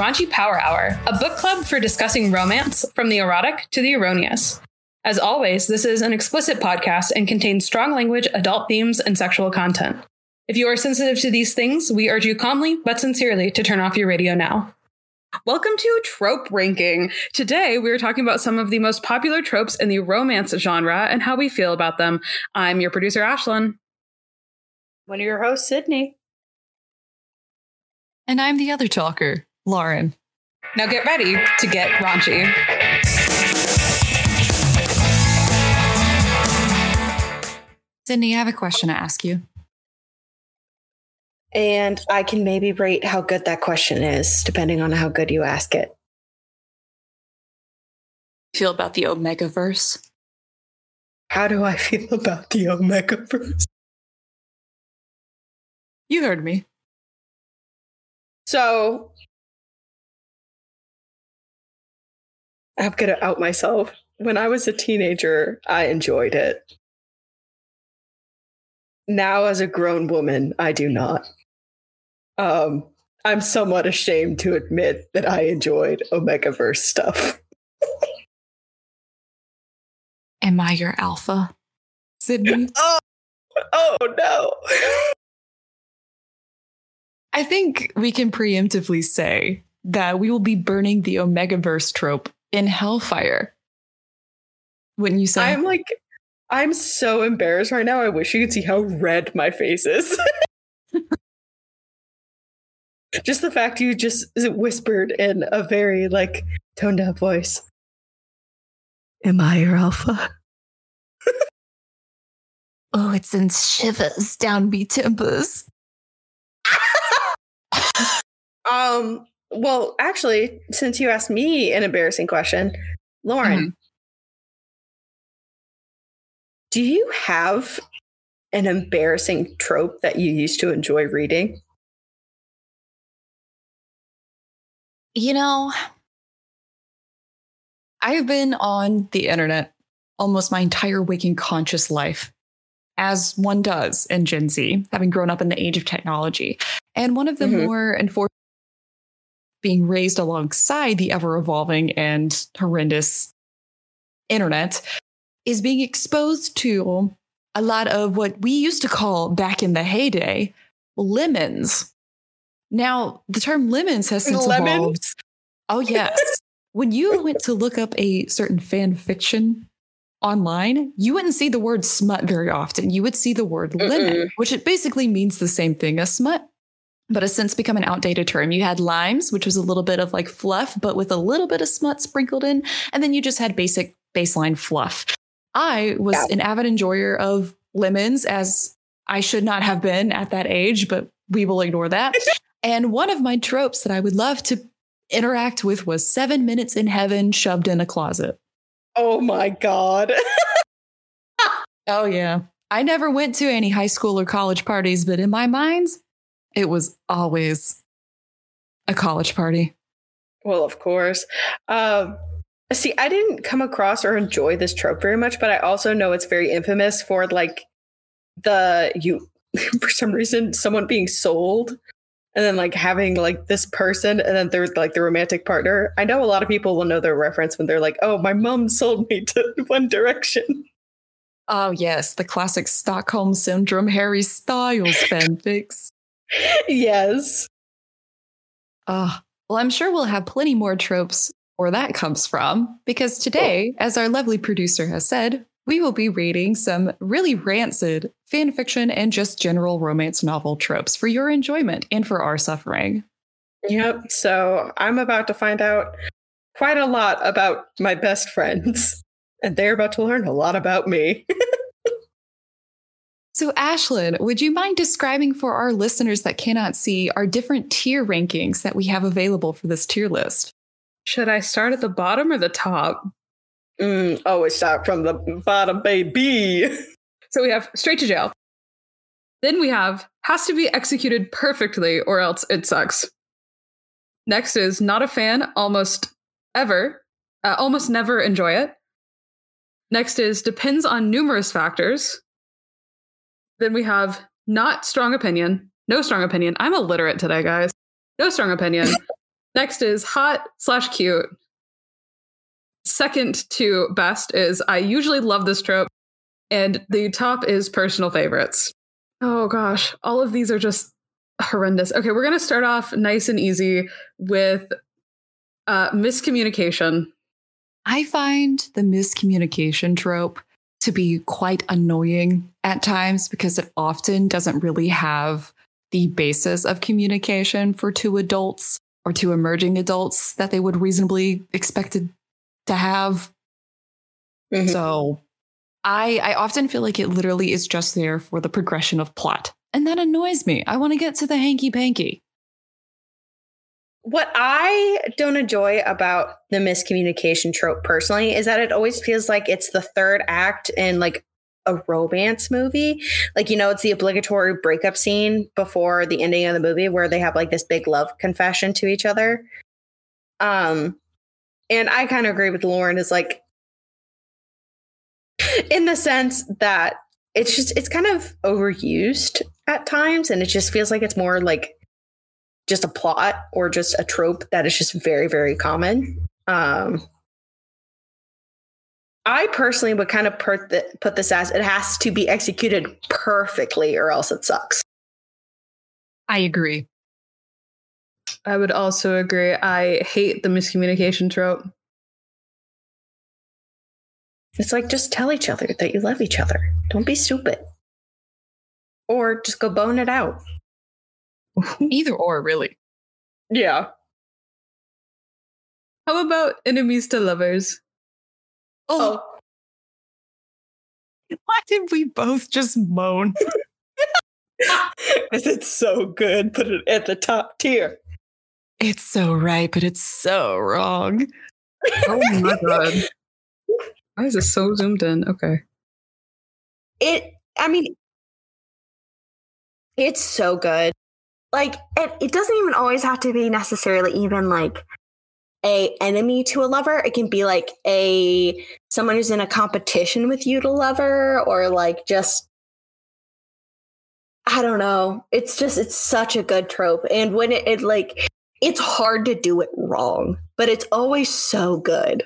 Raunchy Power Hour, a book club for discussing romance from the erotic to the erroneous. As always, this is an explicit podcast and contains strong language, adult themes, and sexual content. If you are sensitive to these things, we urge you calmly but sincerely to turn off your radio now. Welcome to Trope Ranking. Today, we are talking about some of the most popular tropes in the romance genre and how we feel about them. I'm your producer, Ashlyn. One of your hosts, Sydney. And I'm the other talker, Lauren. Now get ready to get raunchy. Sydney, I have a question to ask you. And I can maybe rate how good that question is, depending on how good you ask it. Feel about the Omegaverse? How do I feel about the Omegaverse? You heard me. So I'm going to out myself. When I was a teenager, I enjoyed it. Now, as a grown woman, I do not. Um, I'm somewhat ashamed to admit that I enjoyed Omegaverse stuff. Am I your alpha, Sydney? oh, oh no. I think we can preemptively say that we will be burning the Omegaverse trope in hellfire. Wouldn't you say? I'm like, I'm so embarrassed right now. I wish you could see how red my face is. just the fact you just whispered in a very like toned down voice. Am I your alpha? oh, it sends shivers down me timbers. um, well, actually, since you asked me an embarrassing question, Lauren, mm-hmm. do you have an embarrassing trope that you used to enjoy reading? You know, I've been on the internet almost my entire waking conscious life, as one does in Gen Z, having grown up in the age of technology. And one of the mm-hmm. more unfortunate being raised alongside the ever evolving and horrendous internet is being exposed to a lot of what we used to call back in the heyday lemons. Now, the term lemons has since Lemon? evolved. Oh, yes. when you went to look up a certain fan fiction online, you wouldn't see the word smut very often. You would see the word lemon, which it basically means the same thing as smut but has since become an outdated term. You had limes, which was a little bit of like fluff, but with a little bit of smut sprinkled in. And then you just had basic baseline fluff. I was yeah. an avid enjoyer of lemons, as I should not have been at that age, but we will ignore that. and one of my tropes that I would love to interact with was seven minutes in heaven shoved in a closet. Oh my God. oh, yeah. I never went to any high school or college parties, but in my minds, it was always a college party. Well, of course. Um, see, I didn't come across or enjoy this trope very much, but I also know it's very infamous for like the you for some reason someone being sold and then like having like this person and then there's like the romantic partner. I know a lot of people will know their reference when they're like, "Oh, my mom sold me to One Direction." Oh yes, the classic Stockholm syndrome Harry Styles fanfics yes. Uh, well, I'm sure we'll have plenty more tropes where that comes from, because today, as our lovely producer has said, we will be reading some really rancid fan fiction and just general romance novel tropes for your enjoyment and for our suffering. Yep. So I'm about to find out quite a lot about my best friends, and they're about to learn a lot about me. So, Ashlyn, would you mind describing for our listeners that cannot see our different tier rankings that we have available for this tier list? Should I start at the bottom or the top? Mm, always start from the bottom, baby. So we have straight to jail. Then we have has to be executed perfectly or else it sucks. Next is not a fan, almost ever, uh, almost never enjoy it. Next is depends on numerous factors. Then we have not strong opinion, no strong opinion. I'm illiterate today, guys. No strong opinion. Next is hot slash cute. Second to best is I usually love this trope. And the top is personal favorites. Oh gosh, all of these are just horrendous. Okay, we're going to start off nice and easy with uh, miscommunication. I find the miscommunication trope to be quite annoying at times because it often doesn't really have the basis of communication for two adults or two emerging adults that they would reasonably expected to have. Mm-hmm. So I I often feel like it literally is just there for the progression of plot. And that annoys me. I want to get to the hanky panky. What I don't enjoy about the miscommunication trope personally is that it always feels like it's the third act in like a romance movie. Like, you know, it's the obligatory breakup scene before the ending of the movie where they have like this big love confession to each other. Um, and I kind of agree with Lauren is like, in the sense that it's just, it's kind of overused at times. And it just feels like it's more like just a plot or just a trope that is just very, very common. Um, I personally would kind of put this as it has to be executed perfectly or else it sucks. I agree. I would also agree. I hate the miscommunication trope. It's like just tell each other that you love each other. Don't be stupid. Or just go bone it out. Either or, really. Yeah. How about enemies to lovers? Oh. oh. Why did we both just moan? Because it's so good. Put it at the top tier. It's so right, but it's so wrong. oh my god. Why is it so zoomed in? Okay. It, I mean, it's so good. Like, it, it doesn't even always have to be necessarily even like a enemy to a lover. It can be like a someone who's in a competition with you to lover or like just I don't know. It's just it's such a good trope. And when it, it like it's hard to do it wrong, but it's always so good.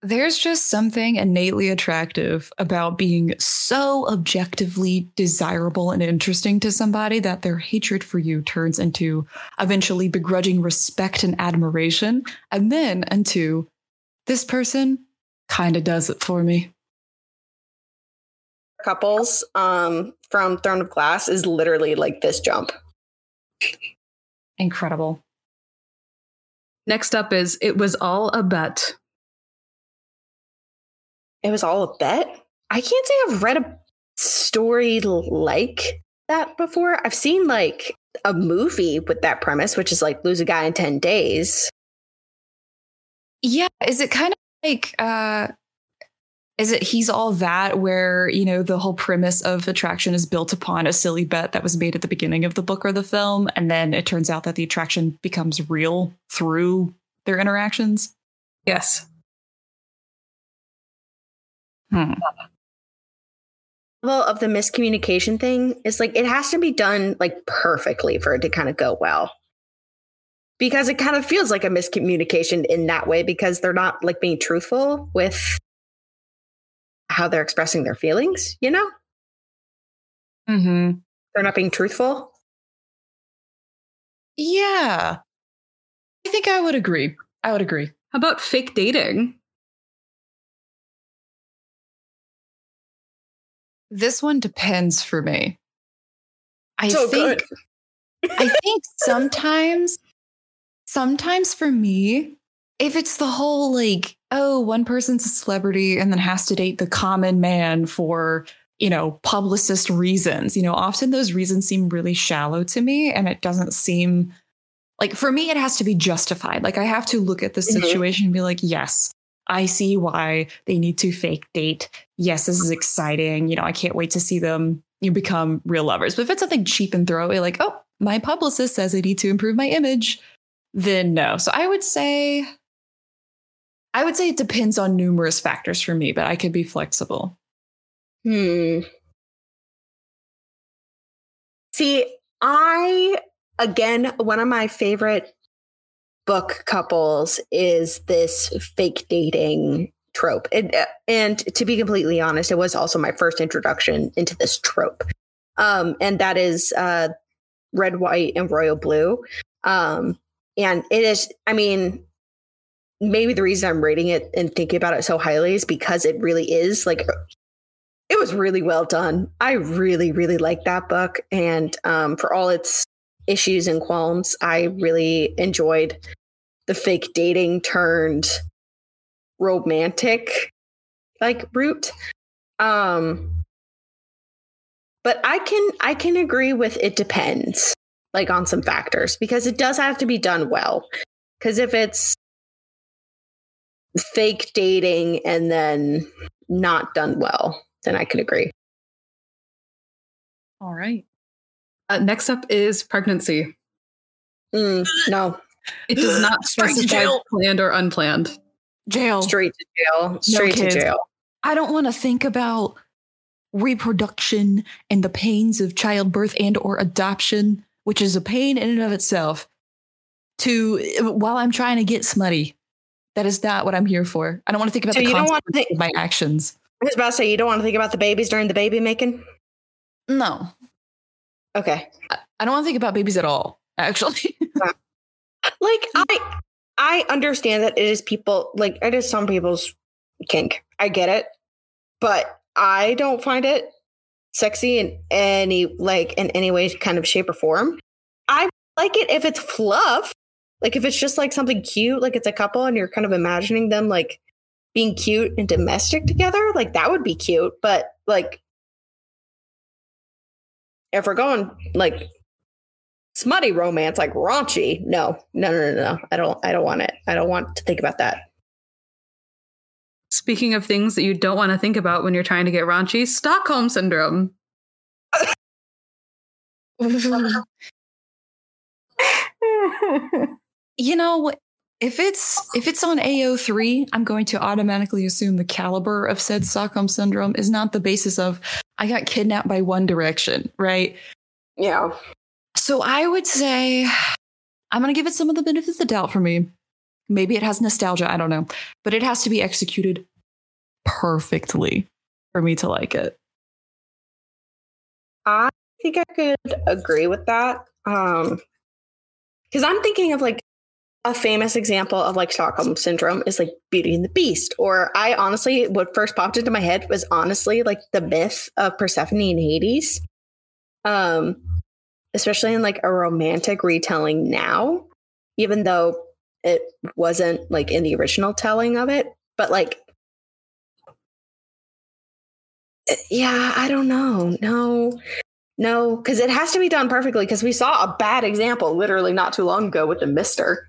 There's just something innately attractive about being so objectively desirable and interesting to somebody that their hatred for you turns into eventually begrudging respect and admiration, and then into this person kind of does it for me. Couples um, from Throne of Glass is literally like this jump. Incredible. Next up is It Was All a Bet it was all a bet. I can't say I've read a story like that before. I've seen like a movie with that premise, which is like lose a guy in 10 days. Yeah. Is it kind of like, uh, is it he's all that where you know the whole premise of attraction is built upon a silly bet that was made at the beginning of the book or the film and then it turns out that the attraction becomes real through their interactions yes Hmm. Well, of the miscommunication thing is like it has to be done like perfectly for it to kind of go well. Because it kind of feels like a miscommunication in that way because they're not like being truthful with how they're expressing their feelings, you know? Mm-hmm. They're not being truthful. Yeah. I think I would agree. I would agree. How about fake dating? This one depends for me. I so think I think sometimes sometimes for me, if it's the whole like, oh, one person's a celebrity and then has to date the common man for, you know, publicist reasons, you know, often those reasons seem really shallow to me and it doesn't seem like for me, it has to be justified. Like I have to look at the mm-hmm. situation and be like, yes, I see why they need to fake date. Yes, this is exciting. You know, I can't wait to see them you become real lovers. But if it's something cheap and throwaway, like, oh, my publicist says I need to improve my image, then no. So I would say I would say it depends on numerous factors for me, but I could be flexible. Hmm. See, I again, one of my favorite book couples is this fake dating trope. And, and to be completely honest, it was also my first introduction into this trope. Um, and that is uh, red, white, and royal blue. Um, and it is, I mean, maybe the reason I'm rating it and thinking about it so highly is because it really is like it was really well done. I really, really like that book. And um, for all its issues and qualms, I really enjoyed the fake dating turned romantic like route. Um, but I can I can agree with it depends like on some factors because it does have to be done well. Because if it's fake dating and then not done well, then I could agree. All right. Uh, next up is pregnancy. Mm, no, it does not specify planned or unplanned. Jail. Straight to jail. Straight no to jail. I don't want to think about reproduction and the pains of childbirth and or adoption, which is a pain in and of itself. To while I'm trying to get smutty, that is not what I'm here for. I don't want to think about so the consequences of my actions. I was about to say you don't want to think about the babies during the baby making. No. Okay. I, don't want to think about babies at all. Actually, like I, I understand that it is people like it is some people's kink. I get it, but I don't find it sexy in any like in any way, kind of shape or form. I like it if it's fluff, like if it's just like something cute, like it's a couple and you're kind of imagining them like being cute and domestic together, like that would be cute. But like, if we're going like smutty romance, like raunchy, no, no, no, no, no. I don't, I don't want it. I don't want to think about that. Speaking of things that you don't want to think about when you're trying to get raunchy, Stockholm syndrome. you know, if it's if it's on AO3, I'm going to automatically assume the caliber of said Stockholm syndrome is not the basis of I got kidnapped by One Direction, right? Yeah. So I would say I'm going to give it some of the benefits of the doubt for me. Maybe it has nostalgia, I don't know, but it has to be executed perfectly for me to like it. I think I could agree with that. Um because I'm thinking of like a famous example of like Stockholm syndrome is like Beauty and the Beast. Or I honestly, what first popped into my head was honestly like the myth of Persephone and Hades. Um, especially in like a romantic retelling now, even though it wasn't like in the original telling of it. But like, eh, yeah, I don't know. No, no, because it has to be done perfectly. Because we saw a bad example literally not too long ago with the Mister.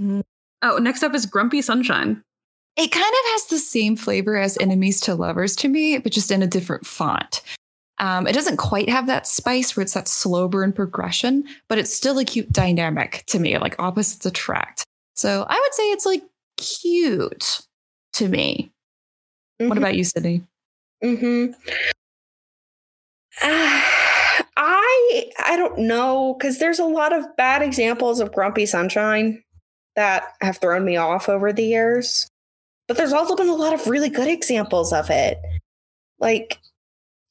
Oh, next up is Grumpy Sunshine. It kind of has the same flavor as Enemies to Lovers to me, but just in a different font. Um, it doesn't quite have that spice where it's that slow burn progression, but it's still a cute dynamic to me, like opposites attract. So I would say it's like cute to me. Mm-hmm. What about you, Sydney? Hmm. Uh, I I don't know because there's a lot of bad examples of Grumpy Sunshine that have thrown me off over the years. But there's also been a lot of really good examples of it. Like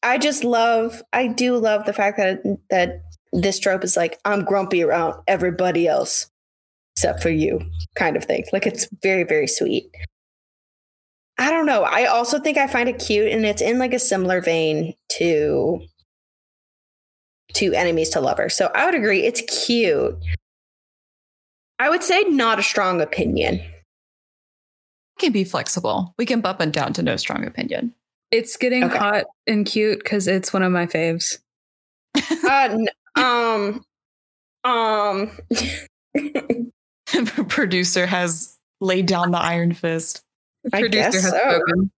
I just love I do love the fact that that this trope is like I'm grumpy around everybody else except for you kind of thing. Like it's very very sweet. I don't know. I also think I find it cute and it's in like a similar vein to to enemies to lovers. So I would agree it's cute. I would say not a strong opinion. Can be flexible. We can bump and down to no strong opinion. It's getting okay. hot and cute because it's one of my faves. uh, um, um. Producer has laid down the iron fist. I Producer guess so. Spoken.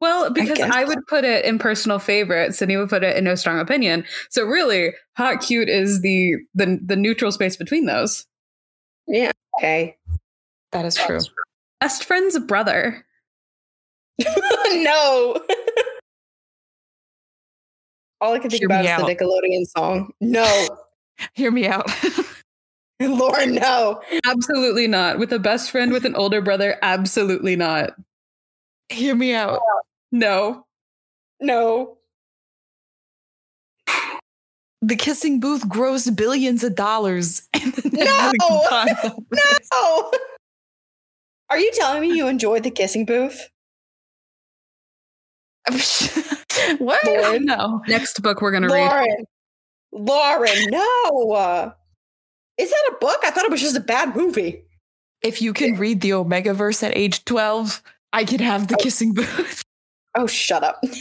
Well, because I, I, would put it in personal favorite, Sydney would put it in no strong opinion. So really, hot cute is the the the neutral space between those. Yeah. Okay. That is true. Best friend's brother. no. All I can think Hear about is out. the Nickelodeon song. No. Hear me out. Lauren, no. Absolutely not. With a best friend with an older brother, absolutely not. Hear me out. No. No. The kissing booth grossed billions of dollars. in the No! Netflix box office. No. Are you telling me you enjoyed the kissing booth? what? Lauren? No. Next book we're going to read. Lauren. Lauren, no. Is that a book? I thought it was just a bad movie. If you can read the Omegaverse at age 12, I can have the oh. kissing booth. Oh, shut up.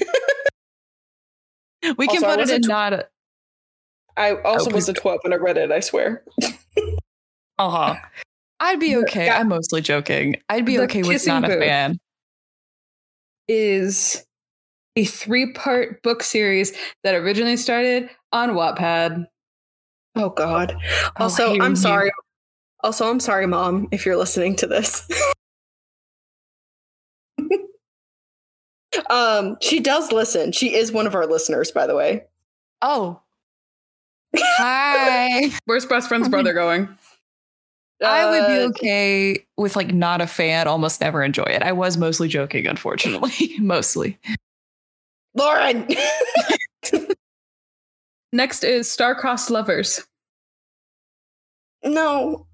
We can Also, I put it in wasn't- not a I also Oh, was a 12 when I read it, I swear. Uh-huh. I'd be okay. Yeah. I'm mostly joking. I'd be The okay with kissing not a fan. Is a three part book series that originally started on Wattpad. Oh, God. Oh, Also, I'm you- sorry. Also, I'm sorry, Mom, if you're listening to this. um, she does listen. She is one of our listeners, by the way. Oh. Hi. Where's best friend's brother going? I would be Uh, okay with like not a fan, almost never enjoy it. I was mostly joking, unfortunately. mostly. Lauren. Next is Star-Crossed Lovers. no.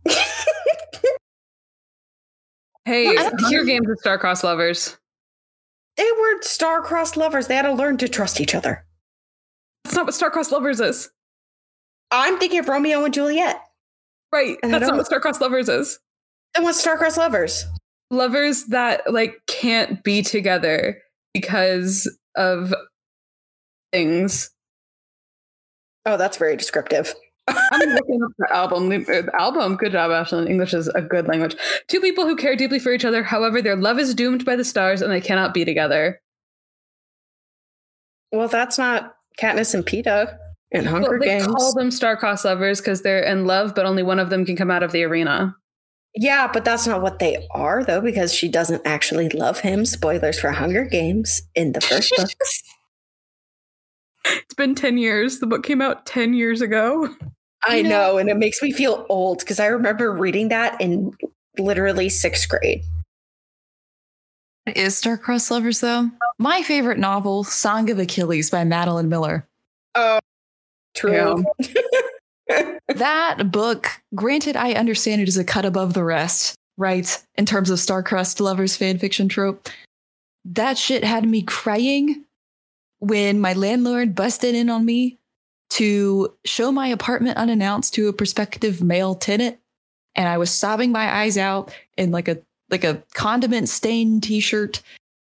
Hey, I don't Hunger care. Games is Star-Crossed Lovers. they were star-crossed lovers. They had to learn to trust each other. That's not what Star-Crossed Lovers is. I'm thinking of Romeo and Juliet. Right. And That's not what Star-Crossed Lovers is. And what's star-crossed lovers? Lovers that like can't be together because of things. Oh, that's very descriptive. I'm looking up the album. Uh, the album, good job, Ashlyn. English is a good language. Two people who care deeply for each other, however, their love is doomed by the stars and they cannot be together. Well, that's not Katniss and Peeta in Hunger But they Games. call them star-crossed lovers because they're in love, but only one of them can come out of the arena. Yeah, but that's not what they are, though, because she doesn't actually love him. Spoilers for Hunger Games in the first book. It's been 10 years. The book came out 10 years ago. I You know- know, and it makes me feel old because I remember reading that in literally sixth grade. Is Star-Crossed Lovers though? My favorite novel, Song of Achilles by Madeline Miller. Oh, true. That book, granted, I understand it is a cut above the rest, right? In terms of star-crossed lovers fan fiction trope. That shit had me crying when my landlord busted in on me to show my apartment unannounced to a prospective male tenant. And I was sobbing my eyes out in like a like a condiment stained t-shirt,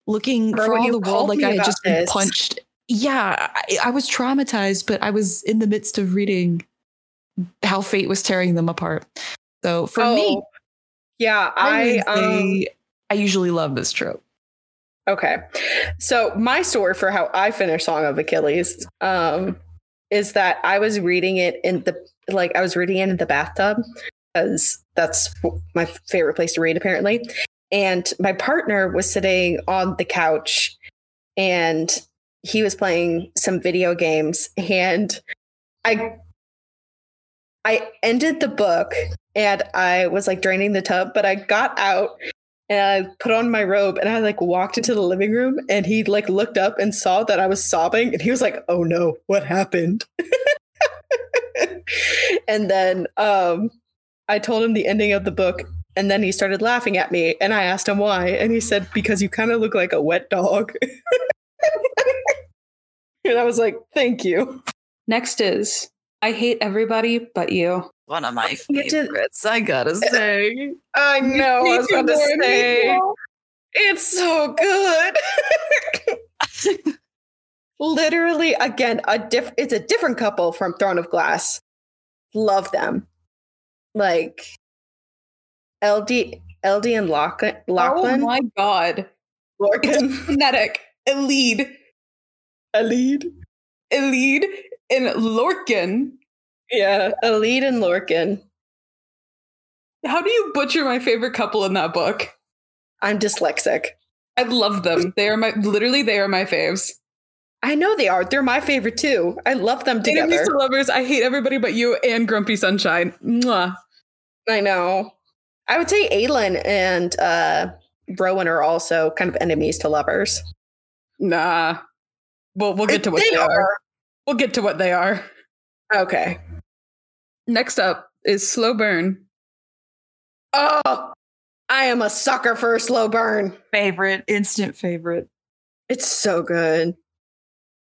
looking Girl, for all the world like I had just been punched. Yeah, I, I was traumatized, but I was in the midst of reading how fate was tearing them apart. So for me, Oh, yeah, I, I, um, I usually love this trope. Okay. So my story for how I finished Song of Achilles um is that I was reading it in the like I was reading it in the bathtub because that's my favorite place to read apparently. And my partner was sitting on the couch and he was playing some video games and I I ended the book and I was like draining the tub, but I got out and I put on my robe and I like walked into the living room and he like looked up and saw that I was sobbing and he was like, "Oh no, what happened?" and then um I told him the ending of the book and then he started laughing at me and I asked him why and he said because you kind of look like a wet dog. and I was like, "Thank you." Next is I Hate Everybody But You. One of my favorites, I gotta say. I know. I was about to say it's so good. Literally, again, a diff. It's a different couple from Throne of Glass. Love them. Like LD, LD and Lachlan. Oh Lachlan. my god. Lorcan. Phonetic. Elide. Elide. Elide and Lorcan. Yeah, Elide and Lorcan. How do you butcher my favorite couple in that book? I'm dyslexic. I love them. They are my literally they are my faves. I know they are. They're my favorite too. I love them together. Enemies to lovers. I hate everybody but you and Grumpy Sunshine. Mwah. I know. I would say Aelin and uh, Rowan are also kind of enemies to lovers. Nah. We'll we'll get to what They they are. are. We'll get to what they are. Okay. Next up is slow burn. Oh, I am a sucker for a slow burn. Favorite, instant favorite. It's so good.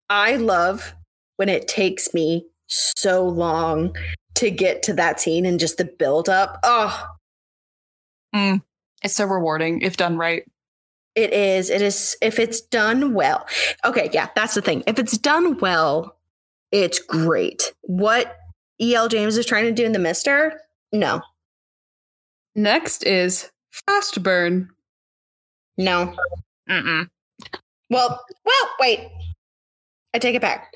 I love when it takes me so long to get to that scene and just the build up. Oh, Mm, it's so rewarding if done right. It is. It is. If it's done well. Okay. Yeah. That's the thing. If it's done well, it's great. What E.L. James is trying to do in The Mister? No. Next is fast burn. No. Mm-mm. Well, well, wait. I take it back.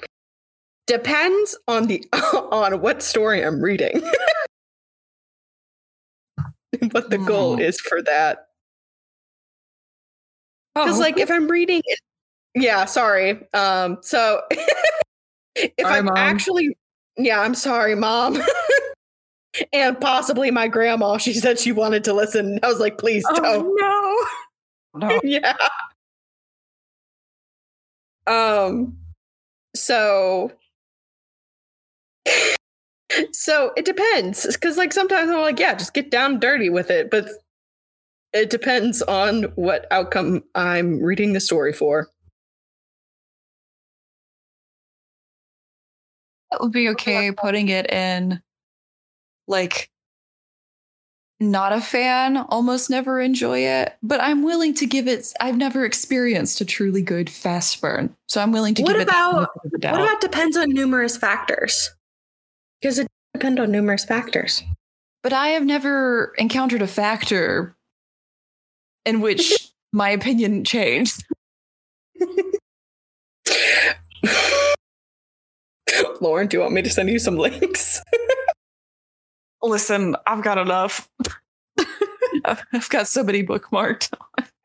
Depends on the on what story I'm reading. What the goal Hmm. is for that. Because Oh, like if I'm reading it Yeah, sorry. Um so if I'm Mom. actually Yeah, I'm sorry, mom. and possibly my grandma, she said she wanted to listen. I was like, please don't. oh no. No. yeah. Um so so it depends cuz like sometimes I'm like yeah just get down dirty with it but it depends on what outcome I'm reading the story for. It would be okay putting it in like not a fan, almost never enjoy it, but I'm willing to give it I've never experienced a truly good fast burn. So I'm willing to What give it that about- benefit of the doubt. What about depends on numerous factors? Because it depends on numerous factors. but I have never encountered a factor in which my opinion changed. Lauren, do you want me to send you some links? Listen, I've got enough. I've got so many bookmarked.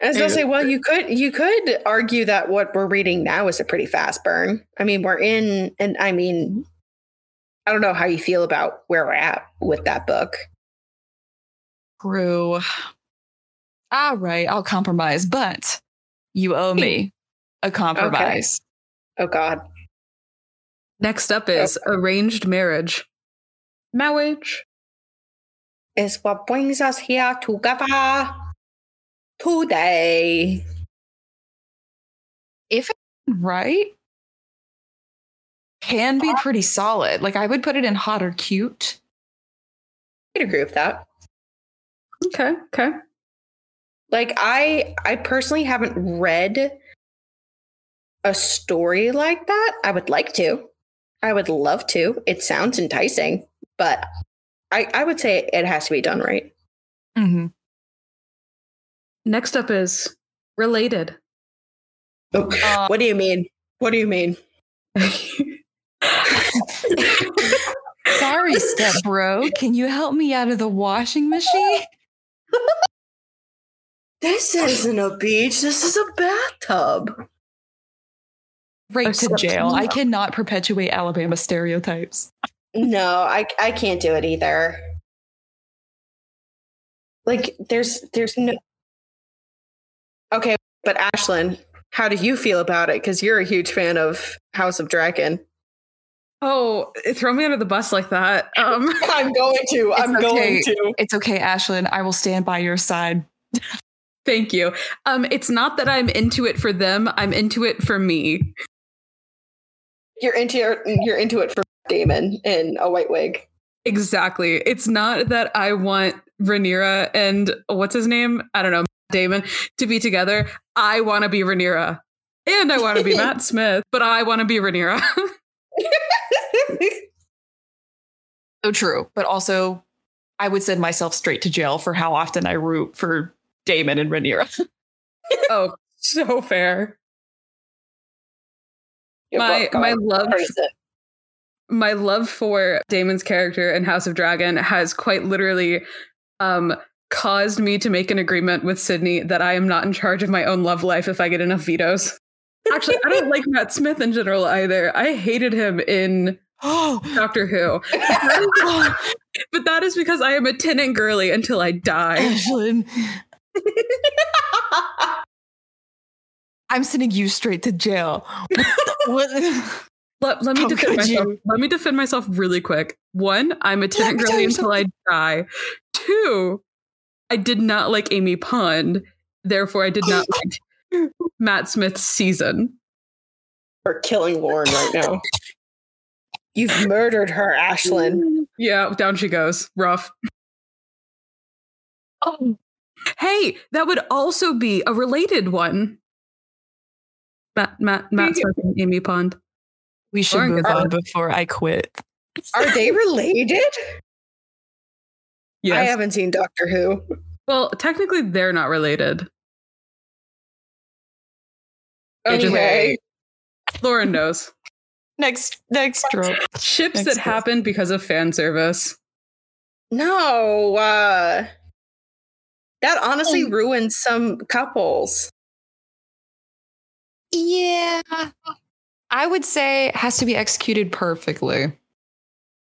As I say, well, you could you could argue that what we're reading now is a pretty fast burn. I mean, we're in, and I mean, I don't know how you feel about where we're at with that book. True. All right, I'll compromise, but you owe me a compromise. Oh God, Next up oh. is arranged marriage. Marriage. is what brings us here together today. If it's right, can be pretty solid. Like I would put it in hot or cute. I'd agree with that. Okay. Okay. Like I, I personally haven't read a story like that. I would like to. I would love to. It sounds enticing, but I, I would say it has to be done right. Mm-hmm. Next up is related. Uh, What do you mean? What do you mean? Sorry, step bro. Can you help me out of the washing machine? This isn't a beach. This is a bathtub. Right to step- jail. I cannot perpetuate Alabama stereotypes. No, I I can't do it either. Like there's there's no Okay, but Ashlyn, how do you feel about it? Because you're a huge fan of House of Dragon. oh, throw me under the bus like that. Um, I'm going to. I'm It's going to. It's okay, Ashlyn. I will stand by your side. thank you. Um, it's not that I'm into it for them. I'm into it for me. You're into your, you're into it for Daemon in a white wig. Exactly. It's not that I want Rhaenyra and what's his name? I don't know, Daemon to be together. I want to be Rhaenyra. And I want to be Matt Smith, but I want to be Rhaenyra. So true. But also, I would send myself straight to jail for how often I root for Daemon and Rhaenyra. oh, so fair. Your My book, my love my love for Daemon's character in House of Dragon has quite literally um caused me to make an agreement with Sydney that I am not in charge of my own love life if I get enough vetoes. Actually, I don't like Matt Smith in general either. I hated him in Oh, Doctor Who. but that is because I am a Tennant girly until I die. Ashlyn, I'm sending you straight to jail. what? Let, let me How defend myself. you? Let me defend myself really quick. One, I'm a Tennant me tell girly until I die. Two, I did not like Amy Pond. Therefore, I did not like Matt Smith's season. We're killing Lauren right now. You've murdered her, Ashlyn. Yeah, down she goes. Rough. Oh, Hey, that would also be a related one. Matt, Matt, Matt Smith and Amy Pond. we should Lauren, move are- on before I quit. Are they related? Yes. I haven't seen Doctor Who. well, technically, they're not related. They just- Okay. Lauren knows. Next, next drop. Ships Next that list. happen because of fan service. No, uh that honestly ruins some couples. Yeah, I would say it has to be executed perfectly.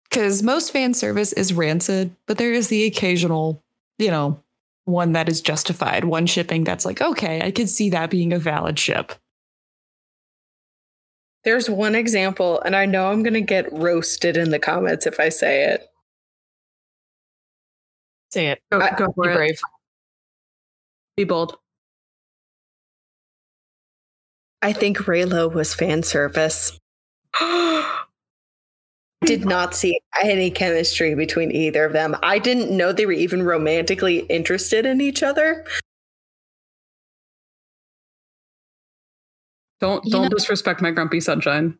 Because most fan service is rancid, but there is the occasional, you know, one that is justified. One shipping that's like, okay, I could see that being a valid ship. There's one example, and I know I'm gonna get roasted in the comments if I say it. Say it. Go, I- go for Be it. brave. Be bold. I think Reylo was fan service. Did not see any chemistry between either of them. I didn't know they were even romantically interested in each other. don't don't know- disrespect my grumpy sunshine.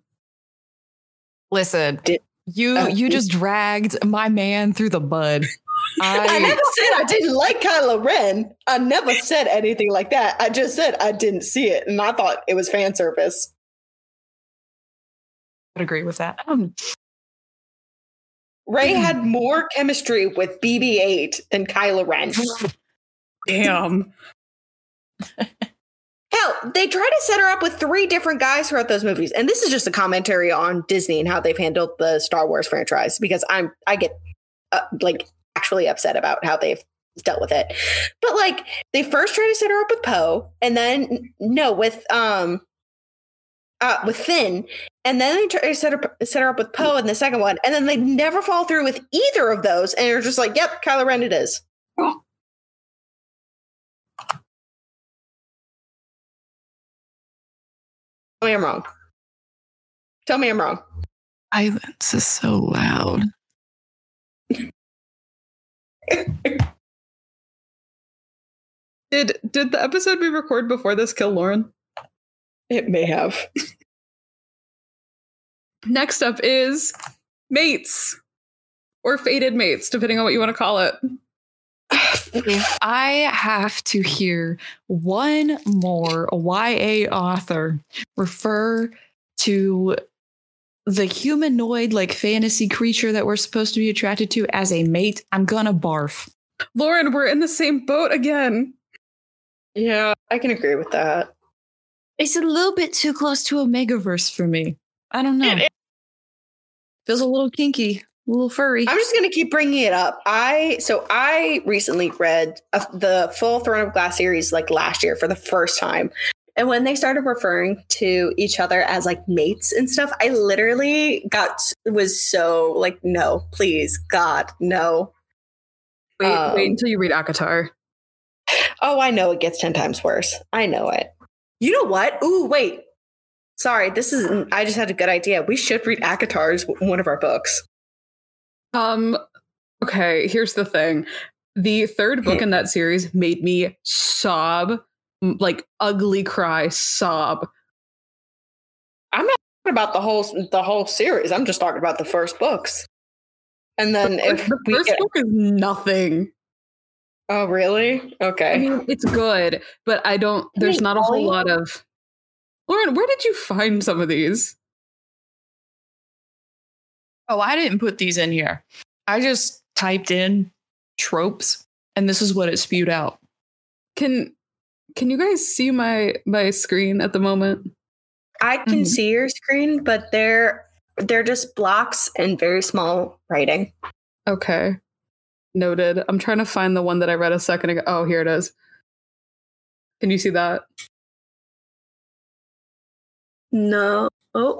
Listen, Did- you uh, you just dragged my man through the mud. I, I, never said I didn't like Kylo Ren. I never said anything like that. I just said I didn't see it, and I thought it was fan service. I'd agree with that. Um, Rey had more chemistry with BB-8 than Kylo Ren. Damn. Hell, they try to set her up with three different guys throughout those movies, and this is just a commentary on Disney and how they've handled the Star Wars franchise. Because I'm, I get uh, like actually upset about how they've dealt with it. But like, they first try to set her up with Poe, and then no, with um, uh, with Finn, and then they try to set her set her up with Poe in the second one, and then they never fall through with either of those, and you're just like, yep, Kylo Ren, it is. Tell me I'm wrong. Tell me I'm wrong. Silence is so loud. Did did the episode we record before this kill Lauren? It may have. Next up is mates or fated mates, depending on what you want to call it. If I have to hear one more YA author refer to the humanoid like fantasy creature that we're supposed to be attracted to as a mate, I'm gonna barf. Lauren, we're in the same boat again. Yeah, I can agree with that. It's a little bit too close to Omegaverse for me. I don't know. It is. Feels a little kinky, a little furry. I'm just gonna keep bringing it up. I so I recently read uh, the full Throne of Glass series like last year for the first time, and when they started referring to each other as like mates and stuff, I literally got was so like, no, please, God, no. Wait, Um, wait until you read ACOTAR. Oh, I know it gets 10 times worse. I know it. You know what? Ooh, wait. Sorry, this is I just had a good idea. We should read ACOTAR's one of our books. Um, okay, here's the thing. The third book in that series made me sob, like ugly cry, sob. I'm not talking about the whole the whole series. I'm just talking about the first books. And then The if first- the first get, book is nothing. Oh, really? Okay. I mean, it's good, but I don't. There's Hey, not a whole Ollie. lot of. Lauren, where did you find some of these? Oh, I didn't put these in here. I just typed in tropes and this is what it spewed out. Can Can you guys see my my screen at the moment? I can Mhm. see your screen, but they're they're just blocks and very small writing. Okay. Noted. I'm trying to find the one that I read a second ago. Oh, here it is. Can you see that? No. Oh.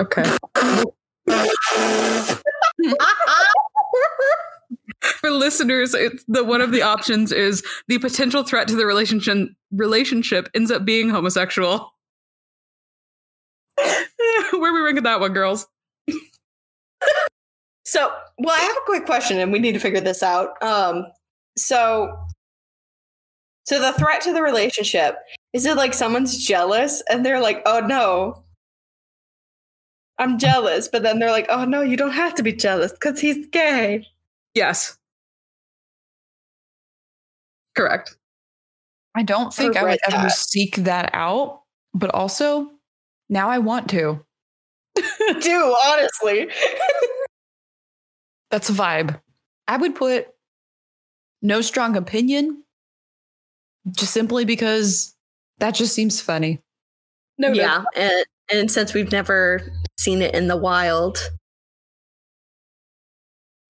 Okay. For listeners, it's the one of the options is the potential threat to the relationship relationship ends up being homosexual. Where we ranking that one, girls? So, well, I have a quick question, and we need to figure this out. Um, so, so the threat to the relationship is it like someone's jealous, and they're like, "Oh no, I'm jealous," but then they're like, "Oh no, you don't have to be jealous because he's gay." Yes. Correct. I don't think I would ever that. seek that out, but also now I want to. Do honestly. That's a vibe. I would put no strong opinion just simply because that just seems funny. No, yeah, and and since we've never seen it in the wild,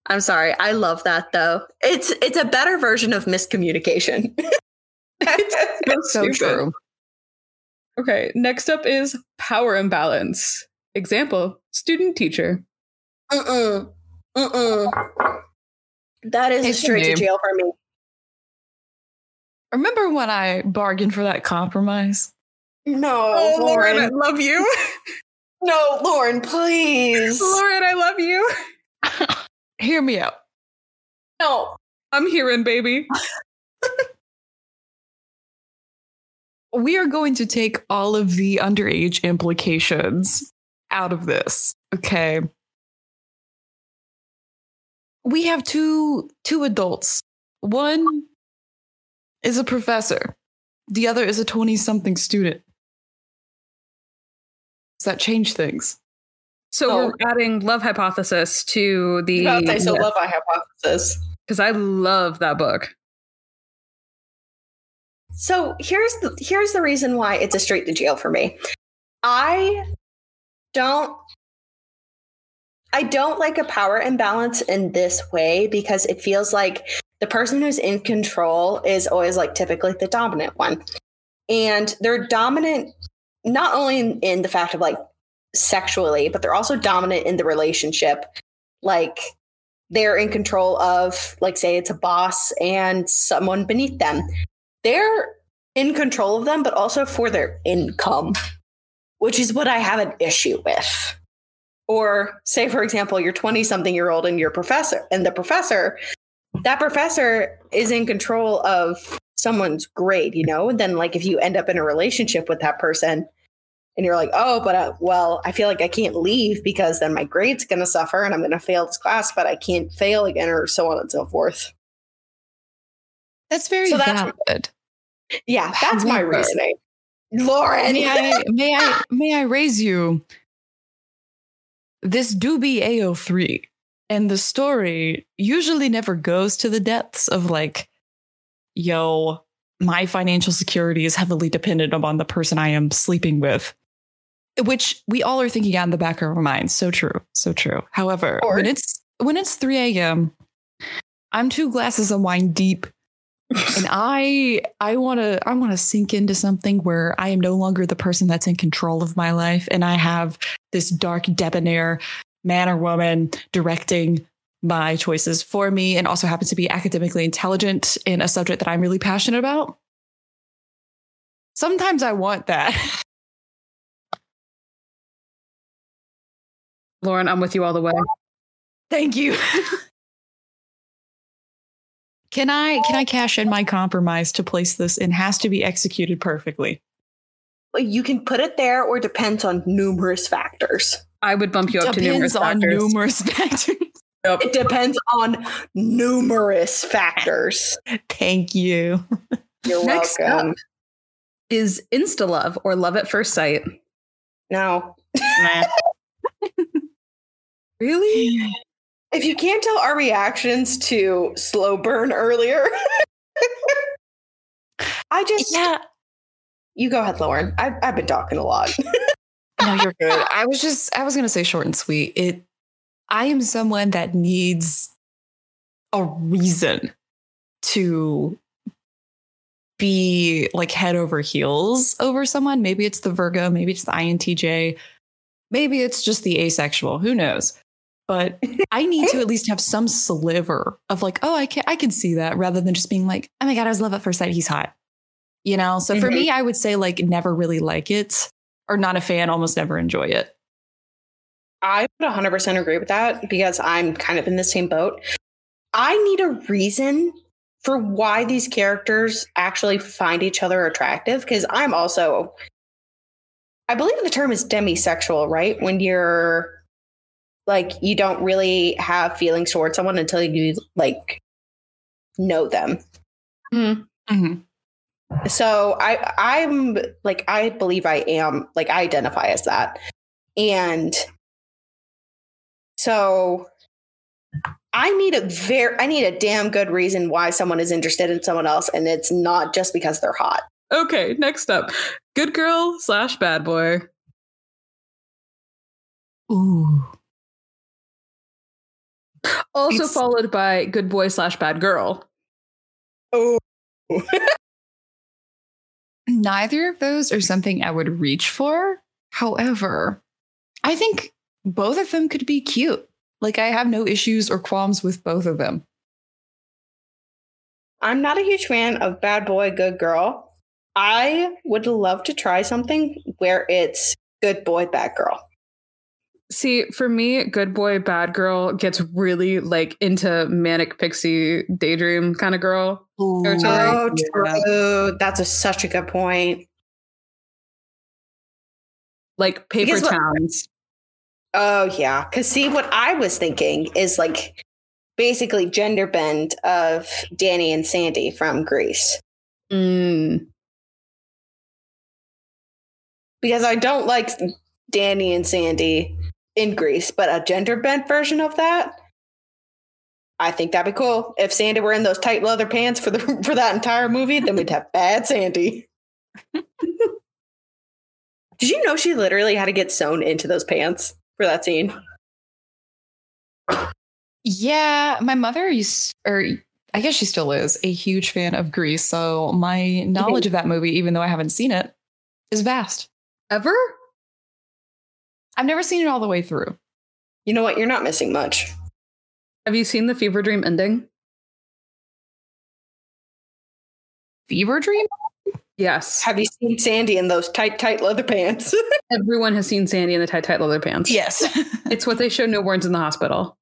I'm sorry. I love that though. It's it's a better version of miscommunication. So true. Okay, next up is power imbalance. Example student teacher. Mm-mm. Mm-mm. That is Hey, a straight to jail for me. Remember when I bargained for that compromise? No, Oh, Lauren, I Lauren. love you. No, Lauren, please. Lauren, I love you. Hear me out. No. I'm hearing, baby. We are going to take all of the underage implications out of this. Okay. We have two two adults. One is a professor. The other is a 20 something student. Does that change things? So Oh. we're adding love hypothesis to the to say, so love my hypothesis. because I love that book. So here's the here's the reason why it's a straight to jail for me. I don't I don't like a power imbalance in this way because it feels like the person who's in control is always like typically the dominant one. And they're dominant not only in, in the fact of like sexually, but they're also dominant in the relationship. Like they're in control of, like, say it's a boss and someone beneath them they're in control of them, but also for their income, which is what I have an issue with. Or say, for example, you're 20 something year old and your professor, and the professor, that professor is in control of someone's grade, you know? And then, like, if you end up in a relationship with that person and you're like, oh, but uh, well, I feel like I can't leave because then my grade's going to suffer and I'm going to fail this class, but I can't fail again, or so on and so forth. That's very So that's- valid. Yeah, that's my reasoning. Lauren. may I may I may I raise you? This do be AO3. And the story usually never goes to the depths of like, yo, my financial security is heavily dependent upon the person I am sleeping with. Which we all are thinking out in the back of our minds. So true. So true. However, when it's when it's 3 a.m., I'm two glasses of wine deep and i i want to i want to sink into something where i am no longer the person that's in control of my life and i have this dark debonair man or woman directing my choices for me and also happens to be academically intelligent in a subject that i'm really passionate about sometimes i want that Lauren, I'm with you all the way. thank you can i can i cash in my compromise to place this and has to be executed perfectly you can put it there or depends on numerous factors. I would bump you up to numerous Depends on factors. numerous factors. It depends on numerous factors. Thank you. You're Next welcome. up is insta love or love at first sight. No. Really? If you can't tell our reactions to slow burn earlier, I just Yeah. you go ahead, Lauren. I've I've been talking a lot. No, you're good. I was just I was gonna say short and sweet. It I am someone that needs a reason to be like head over heels over someone. Maybe it's the Virgo, maybe it's the INTJ, maybe it's just the asexual, who knows. But I need to at least have some sliver of like, oh, I can I can see that rather than just being like, oh my god, I was love at first sight, he's hot. You know? So for Mhm. me, I would say like never really like it or not a fan, almost never enjoy it. I would 100% agree with that because I'm kind of in the same boat. I need a reason for why these characters actually find each other attractive because I'm also, I believe the term is demisexual, right? When you're like, you don't really have feelings towards someone until you like know them. Mm-hmm. So I I'm like I believe I am like I identify as that. And so I need a very I need a damn good reason why someone is interested in someone else and it's not just because they're hot. Okay, next up. Good girl slash bad boy. Ooh. Also It's- followed by good boy slash bad girl. Oh. Neither of those are something I would reach for. However, I think both of them could be cute. Like I have no issues or qualms with both of them. I'm not a huge fan of bad boy good girl. I would love to try something where it's good boy bad girl. See, for me, good boy, bad girl gets really like into manic pixie daydream kind of girl. Territory. Oh, Yeah. true. That's a, such a good point. Like paper Because what- towns. Oh yeah, because see, what I was thinking is like basically gender bend of Danny and Sandy from Grease, Mm. because I don't like Danny and Sandy in Grease, but a gender bent version of that. I think that'd be cool. If Sandy were in those tight leather pants for the for that entire movie, then we'd have bad Sandy. Did you know she literally had to get sewn into those pants for that scene? Yeah, my mother used, or I guess she still is, a huge fan of Grease. So my knowledge of that movie, even though I haven't seen it, is vast. Ever? I've never seen it all the way through. You know what? You're not missing much. Have you seen the fever dream ending? Fever Dream? Yes. Have you seen Sandy in those tight, tight leather pants? Everyone has seen Sandy in the tight, tight leather pants. Yes. It's what they show newborns in the hospital.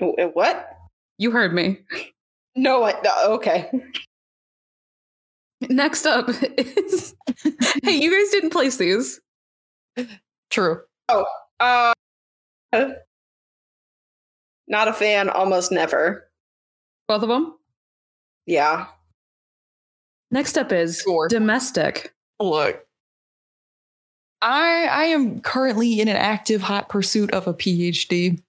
Uh, what? You heard me. No, I, no, okay. Next up is Hey, you guys didn't place these. True. Oh, uh, not a fan, almost never. Both of them. Yeah. Next up is Sure. domestic. Look. I I am currently in an active hot pursuit of a PhD.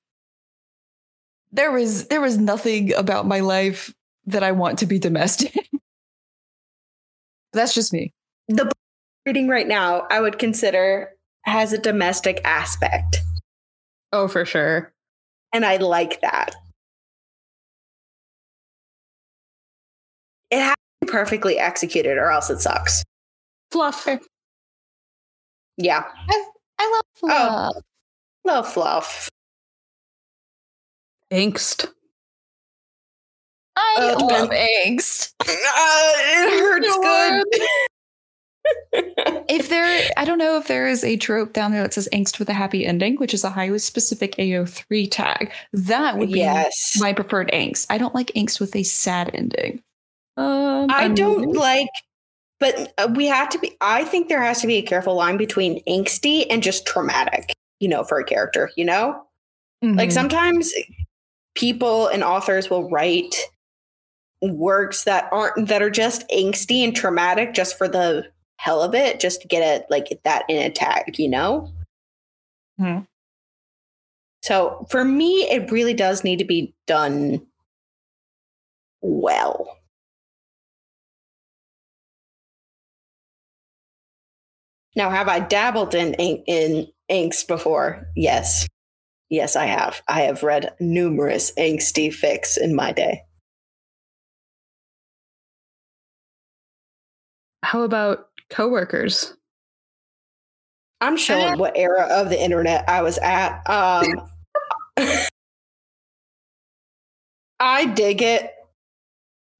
There was there was nothing about my life that I want to be domestic. That's just me. The book I'm reading right now, I would consider has a domestic aspect. Oh, for sure. And I like that. It has to be perfectly executed or else it sucks. Fluff. Yeah. I love Oh. Love fluff. Angst. I Uh, love angst. Uh, it hurts good. If there, I don't know if there is a trope down there that says angst with a happy ending, which is a highly specific AO3 tag. That would be yes. my preferred angst. I don't like angst with a sad ending. Um, I and- don't like, but uh, we have to be. I think there has to be a careful line between angsty and just traumatic. You know, for a character. You know, like Mhm. sometimes people and authors will write works that aren't that are just angsty and traumatic just for the hell of it, just to get it like that in a tag. You know. Hmm. So for me, it really does need to be done well. Now, have I dabbled in ang- in inks before? Yes. Yes, I have. I have read numerous angsty fics in my day. How about coworkers? I'm showing what era of the internet I was at. Um, I dig it,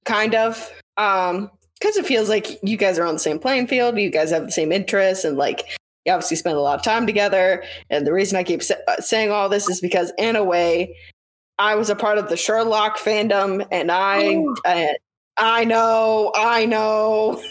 kind of, um, because it feels like you guys are on the same playing field. You guys have the same interests, and like you obviously spend a lot of time together. And the reason I keep sa- uh, saying all this is because, in a way, I was a part of the Sherlock fandom, and I, Oh. I, I know, I know.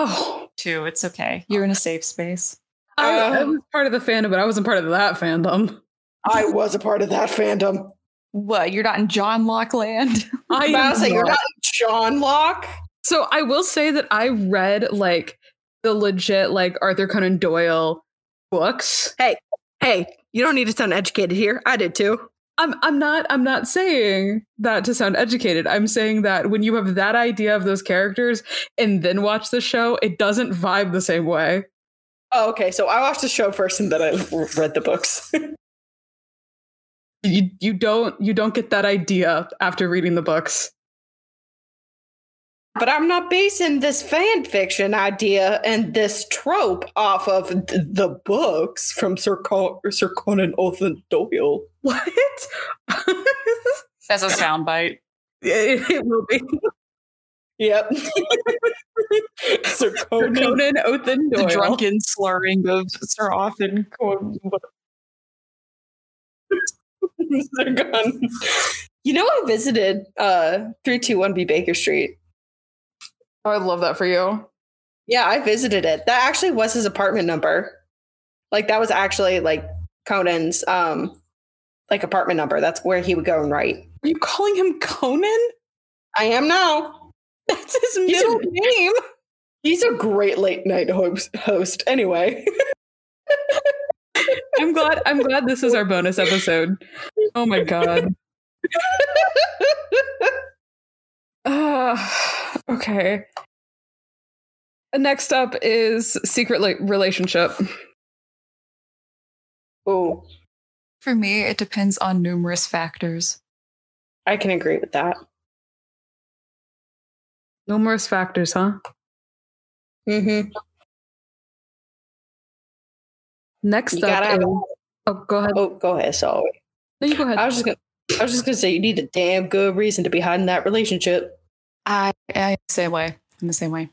Oh, Too. It's okay. You're in a safe space. I, I Uh, was part of the fandom, but I wasn't part of that fandom. I was a part of that fandom. What? You're not in John Lockland? I But I am was like, you're not. not John Locke. So I will say that I read like the legit like Arthur Conan Doyle books. Hey, hey, you don't need to sound educated here. I did too. I'm I'm not I'm not saying that to sound educated. I'm saying that when you have that idea of those characters and then watch the show, it doesn't vibe the same way. Oh, okay. So I watched the show first and then I read the books. You you don't you don't get that idea after reading the books. But I'm not basing this fan fiction idea and this trope off of th- the books from Sir, Con- Sir Conan Othan Doyle. What? That's a soundbite. it, it will be Yep. Sir Conan. Conan Othan Doyle. The drunken slurring of Sir Arthur Conan. Sir Gun. You know, I visited uh, 321B Baker Street. Oh, I love that for you. Yeah, I visited it. That actually was his apartment number. Like that was actually like Conan's um like apartment number. That's where he would go and write. Are you calling him Conan? I am now. That's his He's middle a- name. He's a great late night host. host. Anyway, I'm glad. I'm glad this is our bonus episode. Oh my god. Uh, okay. Next up is secret like relationship. oh, For me, it depends on numerous factors. I can agree with that. Numerous factors, huh? Mm-hmm. Next You gotta up is, oh, go ahead. Oh, go ahead. So No, you go ahead. I was just gonna, I was just gonna say you need a damn good reason to be hiding that relationship. I, I same way. In the same way.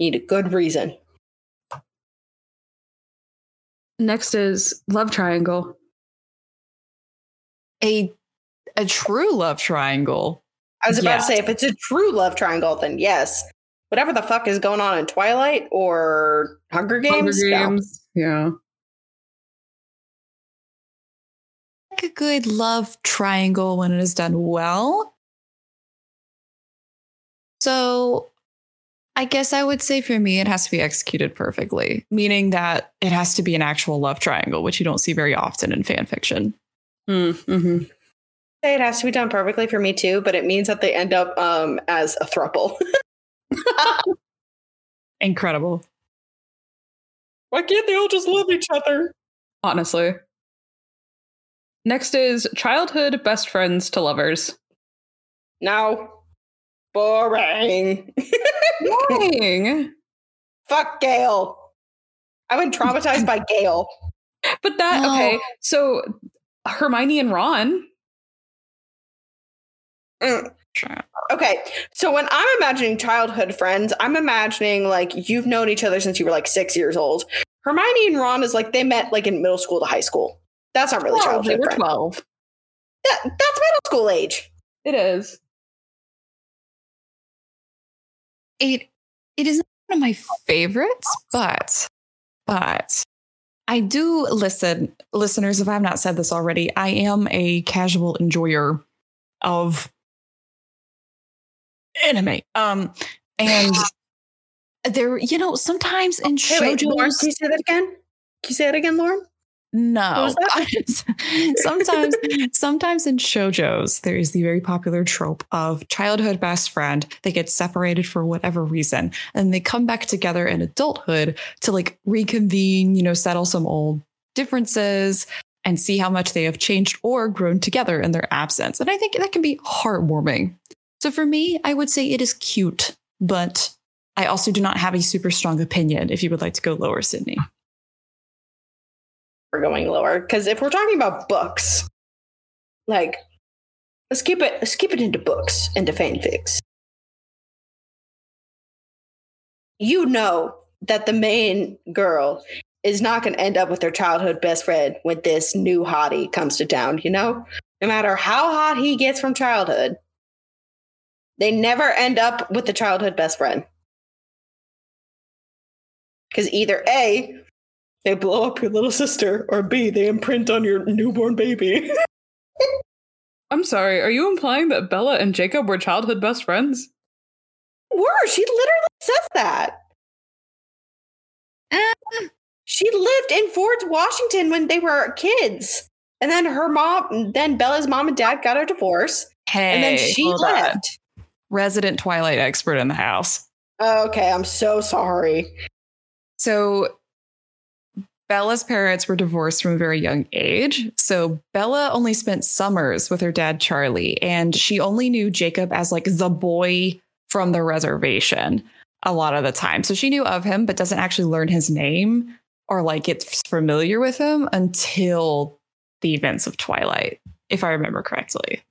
Need a good reason. Next is love triangle. A a true love triangle. I was about Yeah. to say if it's a true love triangle, then yes. Whatever the fuck is going on in Twilight or Hunger Games, Hunger no. Games. Yeah. Like a good love triangle when it is done well. So I guess I would say for me, it has to be executed perfectly, meaning that it has to be an actual love triangle, which you don't see very often in fan fiction. Mm-hmm. It has to be done perfectly for me too, but it means that they end up um, as a thruple. Incredible. Why can't they all just love each other? Honestly. Next is childhood best friends to lovers. No. Boring. boring. Fuck Gail. I've been traumatized by Gail. But that No. okay. So Hermione and Ron. Mm. Okay, so when I'm imagining childhood friends, I'm imagining like you've known each other since you were like six years old. Hermione and Ron is like they met like in middle school to high school. That's not really Twelve, they childhood were friends. twelve. That, that's middle school age. It is. It it is not one of my favorites, but but I do listen, listeners. If I have not said this already, I am a casual enjoyer of anime. Um, and there, you know, sometimes in Hey, wait, Lauren, shoujos, can you say that again? Can you say it again, Lauren? No. sometimes, sometimes in shoujos, there is the very popular trope of childhood best friend. They get separated for whatever reason, and they come back together in adulthood to like reconvene, you know, settle some old differences and see how much they have changed or grown together in their absence. And I think that can be heartwarming. So for me, I would say it is cute, but I also do not have a super strong opinion if you would like to go lower, Sydney. We're going lower because if we're talking about books, like let's keep it let's keep it into books, into fanfics. You know that the main girl is not going to end up with her childhood best friend when this new hottie comes to town, you know? No matter how hot he gets from childhood, they never end up with the childhood best friend. Because either A, they blow up your little sister, or B, they imprint on your newborn baby. I'm sorry, are you implying that Bella and Jacob were childhood best friends? Were she literally says that. Uh, she lived in Forks Washington when they were kids. And then her mom, then Bella's mom and dad got a divorce. Hey, and then she left. On. Resident Twilight expert in the house. Okay, I'm so sorry. So Bella's parents were divorced from a very young age. So Bella only spent summers with her dad, Charlie, and she only knew Jacob as like the boy from the reservation a lot of the time. So she knew of him, but doesn't actually learn his name or like gets familiar with him until the events of Twilight, if I remember correctly.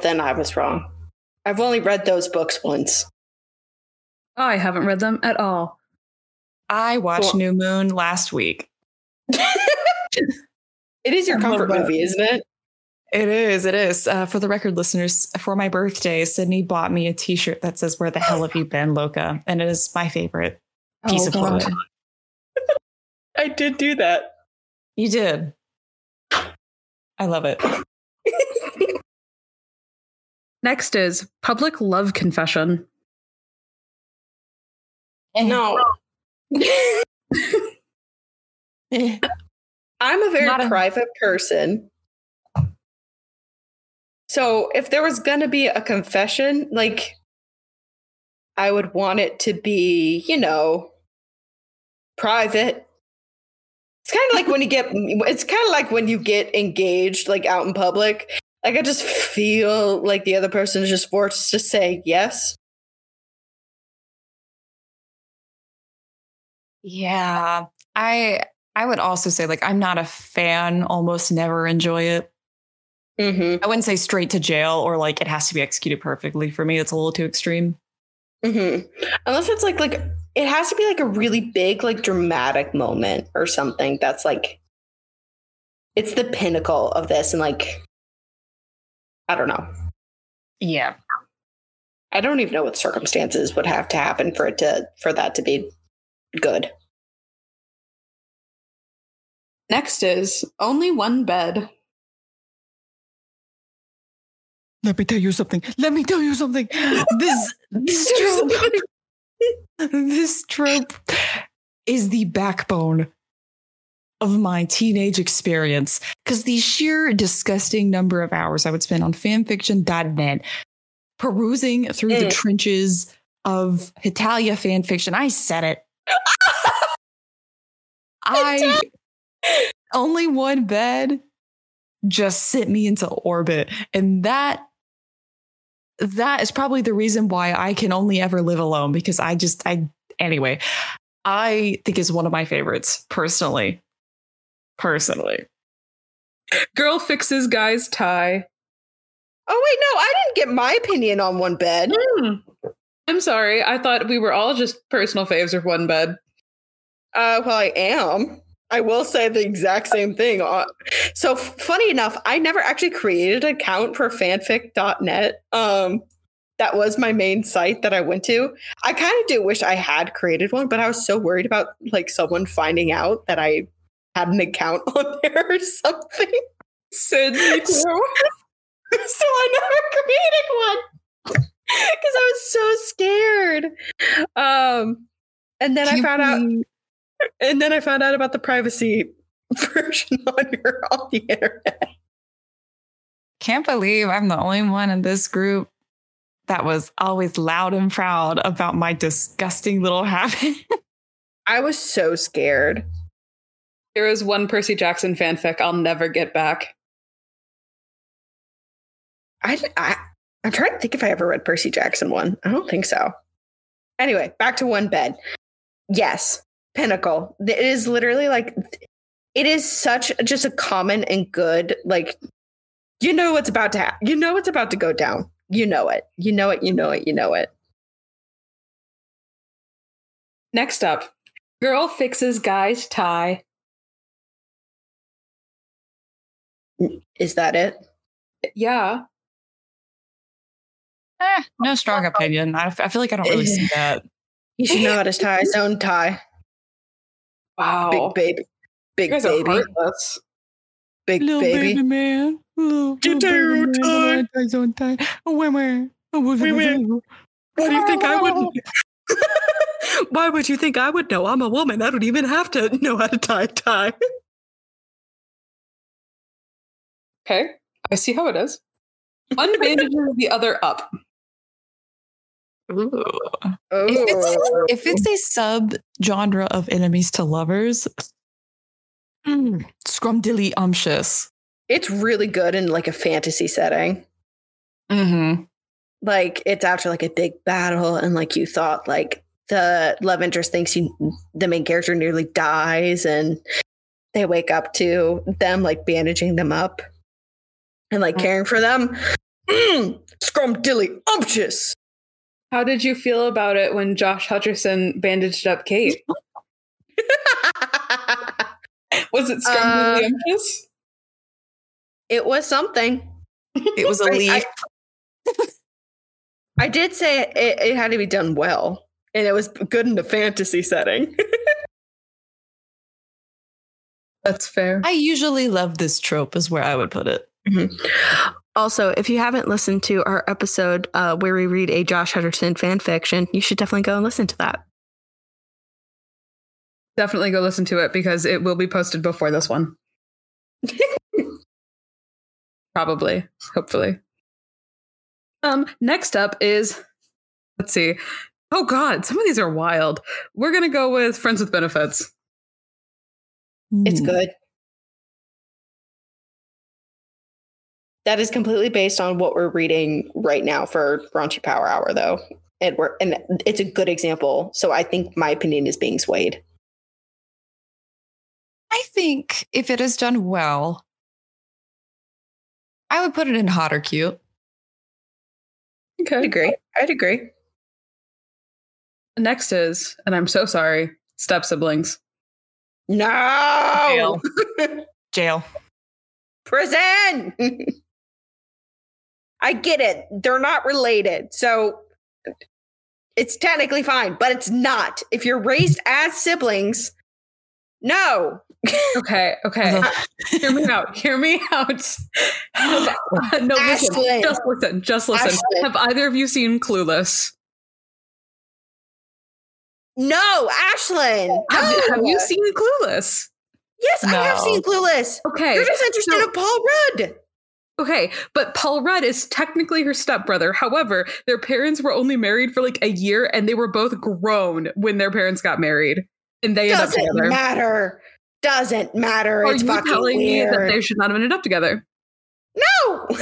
Then I was wrong. I've only read those books once. Oh, I haven't read them at all. I watched cool. New Moon last week. it is your comfort movie, isn't it? It is. It is. Uh, for the record, listeners, for my birthday, Sydney bought me a T-shirt that says "Where the hell have you been, Loca?" and it is my favorite piece oh, of clothing. I did do that. You did. I love it. Next is public love confession. And No. I'm a very private person. So if there was going to be a confession, like I would want it to be, you know, private. It's kind of like when you get it's kind of like when you get engaged like out in public. Like I just feel like the other person is just forced to say yes. Yeah. I I would also say like I'm not a fan, almost never enjoy it. Mm-hmm. I wouldn't say straight to jail or like it has to be executed perfectly. For me, it's a little too extreme. Mm-hmm. Unless it's like like it has to be like a really big, like dramatic moment or something that's like it's the pinnacle of this, and like I don't know. Yeah. I don't even know what circumstances would have to happen for it to for that to be good. Next is only one bed. Let me tell you something. Let me tell you something. This this trope, this trope is the backbone of my teenage experience because the sheer disgusting number of hours I would spend on fanfiction.net perusing through mm. the trenches of Hetalia fanfiction. I said it. I only one bed just sent me into orbit. And that that is probably the reason why I can only ever live alone because I just I anyway, I think is one of my favorites personally. Personally. Girl fixes guy's tie. Oh wait, no, I didn't get my opinion on one bed. Mm. I'm sorry. I thought we were all just personal faves of one bed. Uh well I am. I will say the exact same thing. Uh, so funny enough, I never actually created an account for fanfic.net. Um, that was my main site that I went to. I kind of do wish I had created one, but I was so worried about like someone finding out that I had an account on there or something. Too. so I never created one because I was so scared. Um, and then I found out and then I found out about the privacy version on your on the internet. Can't believe I'm the only one in this group that was always loud and proud about my disgusting little habit. I was so scared. There is one Percy Jackson fanfic I'll never get back. I, I I'm trying to think if I ever read Percy Jackson one. I don't think so. Anyway, back to one bed. Yes, pinnacle. It is literally like it is such just a common and good like you know what's about to happen. You know what's about to go down. You know it. You know it. You know it. You know it. Next up, girl fixes guy's tie. Is that it? Yeah. Eh, no strong opinion. I, f- I feel like I don't really see that. You should know how to tie his own tie. Wow. Big baby. Big you guys are baby. heartless. Big Little baby. baby man. Little, You little tie baby own man, tie. tie tie. Oh, where, where? Oh, where, Where, where? where? Why do you think I wouldn't? Why would you think I would know? I'm a woman. I don't even have to know how to tie a tie. Okay. I see how it is. Unbandages the other up. Ooh. Oh. If it's, if it's a sub genre of enemies to lovers, mm, scrumdilly umptious. it's really good in like a fantasy setting. Mm-hmm. Like it's after like a big battle, and like you thought, like the love interest thinks you, the main character nearly dies, and they wake up to them like bandaging them up and like caring for them. Mm, scrumdilly umptious. How did you feel about it when Josh Hutcherson bandaged up Kate? Was it Uh, scrumdiddlyumptious? it was something. It was a leaf. I did say it, it had to be done well, and it was good in the fantasy setting. That's fair. I usually love this trope, is where I would put it. Also, if you haven't listened to our episode uh, where we read a Josh Hutcherson fan fiction, you should definitely go and listen to that. Definitely go listen to it because it will be posted before this one. Probably, hopefully. Um, next up is let's see. Oh god, some of these are wild. We're gonna go with Friends with Benefits. It's Hmm. good. That is completely based on what we're reading right now for Raunchy Power Hour, though, and we're and it's a good example. So I think my opinion is being swayed. I think if it is done well, I would put it in hot or cute. I'd agree. I'd agree. Next is, and I'm so sorry, step siblings. No Jail. Jail. prison. I get it. They're not related, so it's technically fine, but it's not. If you're raised as siblings, no. Okay, okay. Uh-huh. Hear me out. Hear me out. Have- no, listen. Just listen. Just listen. Ashlynn. Have either of you seen Clueless? No, Ashlynn. Have, no. have you seen Clueless? Yes, I have seen Clueless. Okay. You're just interested so- in Paul Rudd. Okay, but Paul Rudd is technically her stepbrother. However, their parents were only married for like a year and they were both grown when their parents got married. And they ended up together. Doesn't matter. Doesn't matter. Are it's you fucking telling me that they should not have ended up together? no.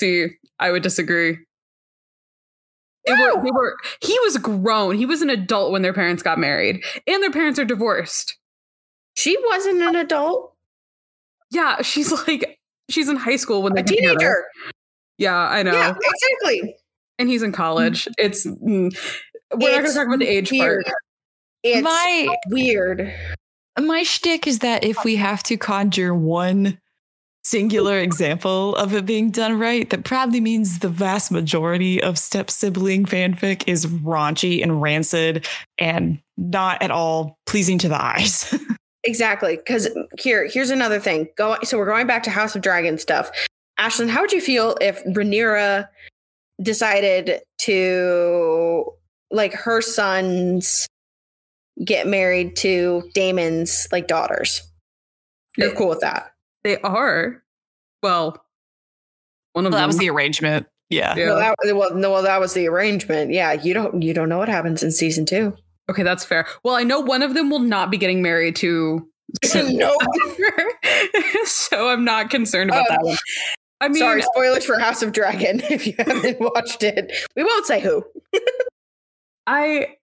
See, I would disagree. They No. were, they were, he was grown. He was an adult when their parents got married, and their parents are divorced. she wasn't an adult. Yeah, she's like, she's in high school when they A get together. teenager. Yeah, I know. Yeah, exactly. And he's in college. It's, mm, we're not going to talk about the age weird. part. It's My weird. my shtick is that if we have to conjure one singular example of it being done right, that probably means the vast majority of step sibling fanfic is raunchy and rancid and not at all pleasing to the eyes. Exactly. Because here, here's another thing. Go. So we're going back to House of Dragon stuff. Ashlynn, how would you feel if Rhaenyra decided to like her sons get married to Daemon's like daughters? You're cool with that? They are. Well, one of that them. was the arrangement. Yeah. Yeah. Well, that, well, no, well, that was the arrangement. Yeah, you don't you don't know what happens in season two. Okay, that's fair. Well, I know one of them will not be getting married to. no. so I'm not concerned about Um, that one. I mean, Sorry, spoilers for House of Dragon if you haven't watched it. We won't say who. I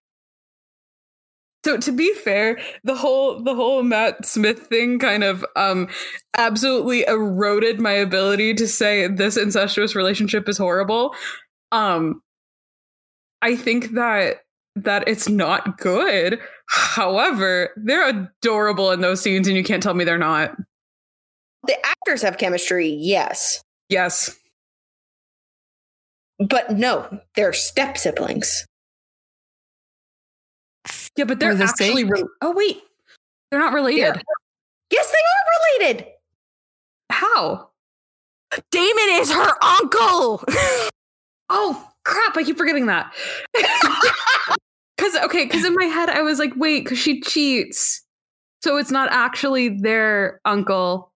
so to be fair, the whole the whole Matt Smith thing kind of um absolutely eroded my ability to say this incestuous relationship is horrible. Um I think that that it's not good. However, they're adorable in those scenes and you can't tell me they're not. The actors have chemistry, yes. Yes. But no, they're step siblings. Yeah, but they're For the actually re- Oh wait. They're not related. Yes, they are related. How? Daemon is her uncle. Oh crap! I keep forgetting that. Because okay, because in my head I was like, wait, because she cheats, so it's not actually their uncle.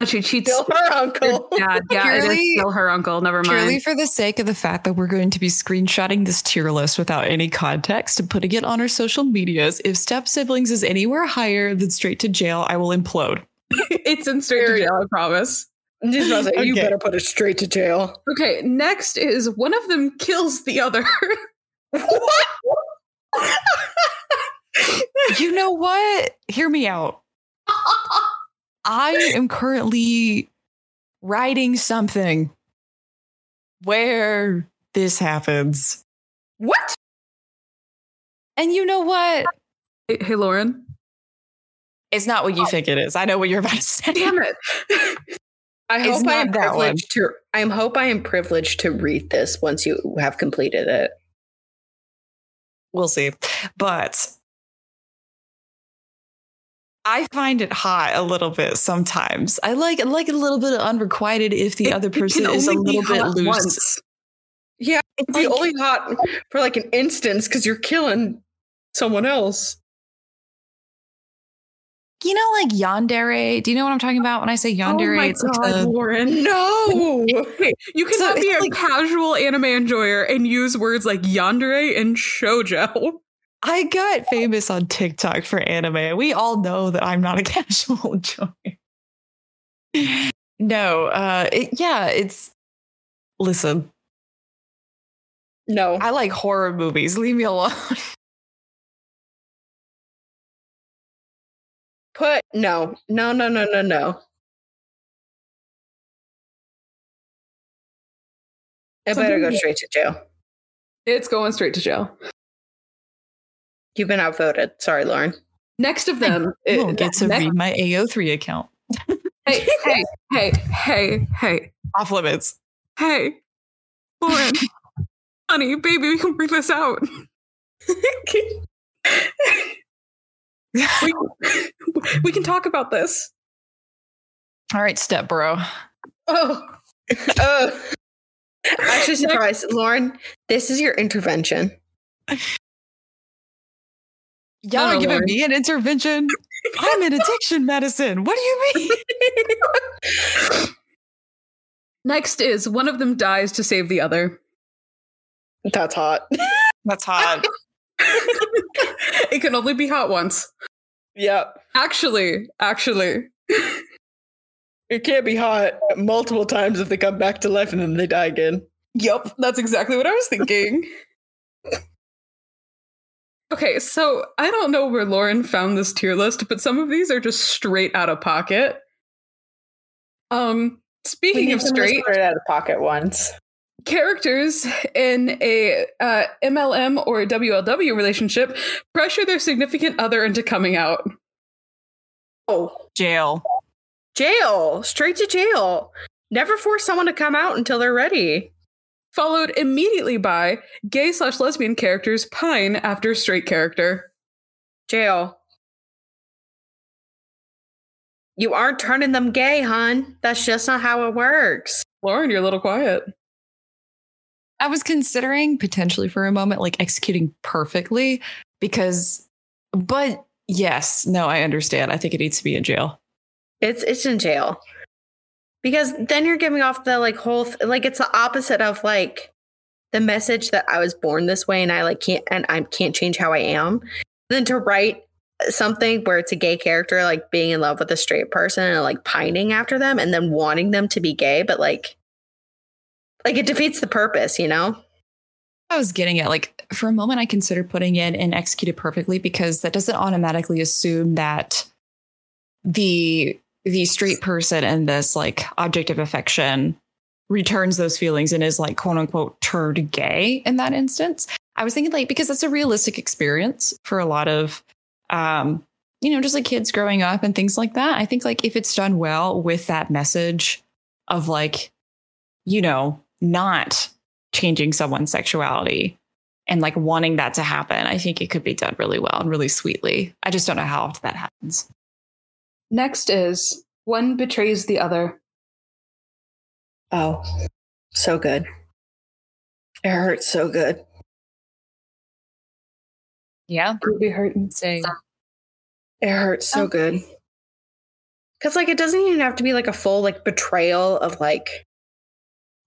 But she cheats. Still her uncle. Yeah, Yeah, it is Purely- still her uncle. Never Purely mind. for the sake of the fact that we're going to be screenshotting this tier list without any context and putting it on our social medias. If step siblings is anywhere higher than straight to jail, I will implode. it's in straight to jail. I promise. I'm just about to say, you better put it straight to jail. Okay, next is one of them kills the other. What? You know what? Hear me out. I am currently writing something where this happens. What? And you know what? hey, hey, Lauren. It's not what you think it is. I know what you're about to say. Damn it. I hope I am one. privileged to. I am hope I am privileged to read this once you have completed it. We'll see. But I find it hot a little bit sometimes. I like I like a little bit of unrequited if the It- other person is a little bit loose. once. Yeah, it's like- only hot for like an instance because you're killing someone else. You know, like yandere. Do you know what I'm talking about when I say yandere? oh my it's like god, the- Lauren. No. Okay, you So cannot be a like- casual anime enjoyer and use words like yandere and shoujo. I got famous on TikTok for anime. We all know that I'm not a casual enjoyer. No, uh, it, yeah, it's. Listen, No. I like horror movies. Leave me alone. Put no. No, no, no, no, no. It better go straight to jail. It's going straight to jail. You've been outvoted. Sorry, Lauren. Next of them, You it- won't get to next- read my AO3 account. hey, hey, hey, hey, hey, Off limits. hey, Lauren, honey, baby, we can bring this out. we, we can talk about this. All right, step bro. Oh, uh, actually, surprised, Lauren. This is your intervention. Y'all No, are giving Lord. me an intervention. I'm in addiction medicine. What do you mean? next is one of them dies to save the other. That's hot. That's hot. it can only be hot once. yep. Actually, actually, It can't be hot multiple times if they come back to life and then they die again. Yep, that's exactly what I was thinking. okay, so I don't know where Lauren found this tier list, but some of these are just straight out of pocket. Um, speaking of straight, out of pocket ones. Characters in a uh, MLM or WLW relationship pressure their significant other into coming out. Oh, Jail. jail. Straight to jail. Never force someone to come out until they're ready. Followed immediately by gay slash lesbian characters pine after straight character. Jail. You aren't turning them gay, hon. That's just not how it works. Lauren, you're a little quiet. I was considering potentially for a moment like executing perfectly because, but yes, no, I understand. I think it needs to be in jail. It's it's in jail. Because then you're giving off the like whole th- like it's the opposite of like the message that I was born this way and I like can't and I can't change how I am, than to write something where it's a gay character like being in love with a straight person and like pining after them and then wanting them to be gay, but like like it defeats the purpose, you know? I was getting at like for a moment I considered putting in and executed perfectly because that doesn't automatically assume that the the straight person in this like object of affection returns those feelings and is like quote unquote turned gay in that instance. I was thinking like because that's a realistic experience for a lot of um you know just like kids growing up and things like that. I think like if it's done well with that message of like you know not changing someone's sexuality and like wanting that to happen, I think it could be done really well and really sweetly. I just don't know how often that happens. Next is one betrays the other. Oh, so good. It hurts so good. Yeah, It Would be hurting. say It hurts so Oh. good. Cause like it doesn't even have to be like a full like betrayal of like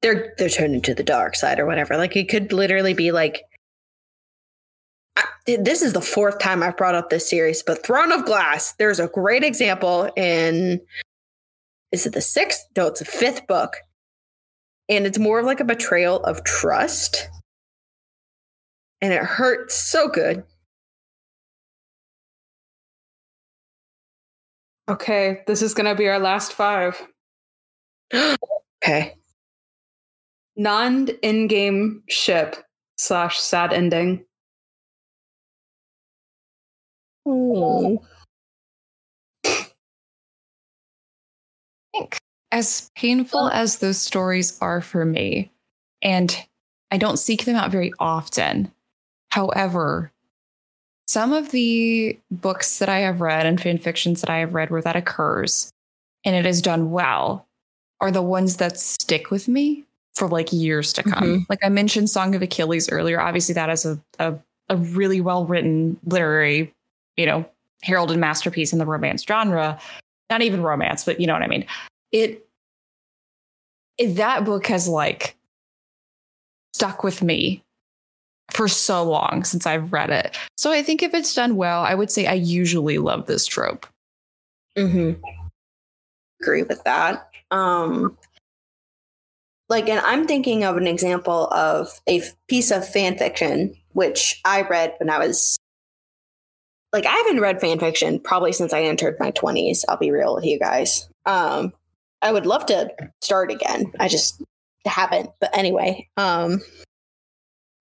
they're they're turning to the dark side or whatever. Like it could literally be like I, this is the fourth time I've brought up this series, but Throne of Glass. There's a great example in is it the sixth? No, it's the fifth book, and it's more of like a betrayal of trust, and it hurts so good. Okay, this is going to be our last five. Okay. Non endgame ship slash sad ending. Oh. think as painful as those stories are for me, and I don't seek them out very often. However, some of the books that I have read and fan fictions that I have read where that occurs and it is done well are the ones that stick with me for like years to come. Like I mentioned Song of Achilles earlier. Obviously, that is a, a, a really well written literary, you know, heralded masterpiece in the romance genre. Not even romance, but you know what I mean. It, it that book has like stuck with me for so long since I've read it. So I think if it's done well, I would say I usually love this trope. Mm-hmm. Agree with that. Um, like, and I'm thinking of an example of a f- piece of fan fiction which I read when I was like I haven't read fan fiction probably since I entered my 20s. I'll be real with you guys. Um, I would love to start again. I just haven't. But anyway, um,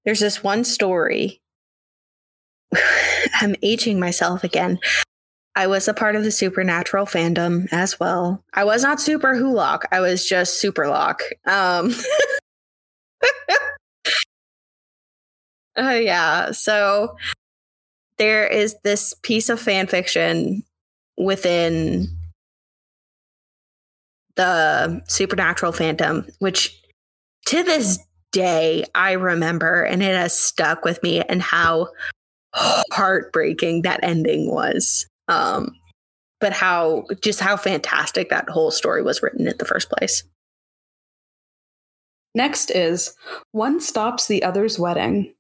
there's this one story. I'm aging myself again. I was a part of the supernatural fandom as well. I was not SuperWhoLock. I was just Superlock. Um uh, yeah. So there is this piece of fan fiction within the supernatural fandom, which to this day I remember and it has stuck with me and how heartbreaking that ending was. Um, but how just how fantastic that whole story was written in the first place. Next is one stops the other's wedding.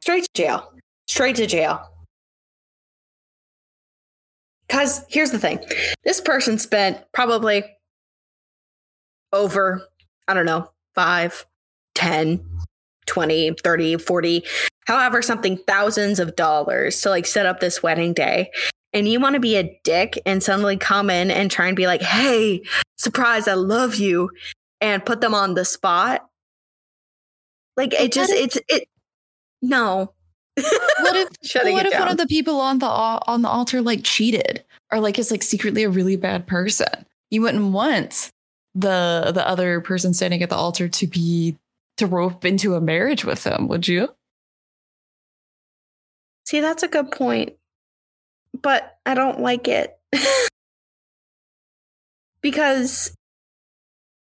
Straight to jail. Straight to jail. Because here's the thing this person spent probably over, I don't know, 5, 10, 20, 30, 40, however, something thousands of dollars to like set up this wedding day. And you want to be a dick and suddenly come in and try and be like, hey, surprise, I love you, and put them on the spot. Like it just, it's, it, no. What if what if one of the people on the on the altar like cheated or like is like secretly a really bad person? You wouldn't want the the other person standing at the altar to be to rope into a marriage with them, would you? See, that's a good point. But I don't like it. because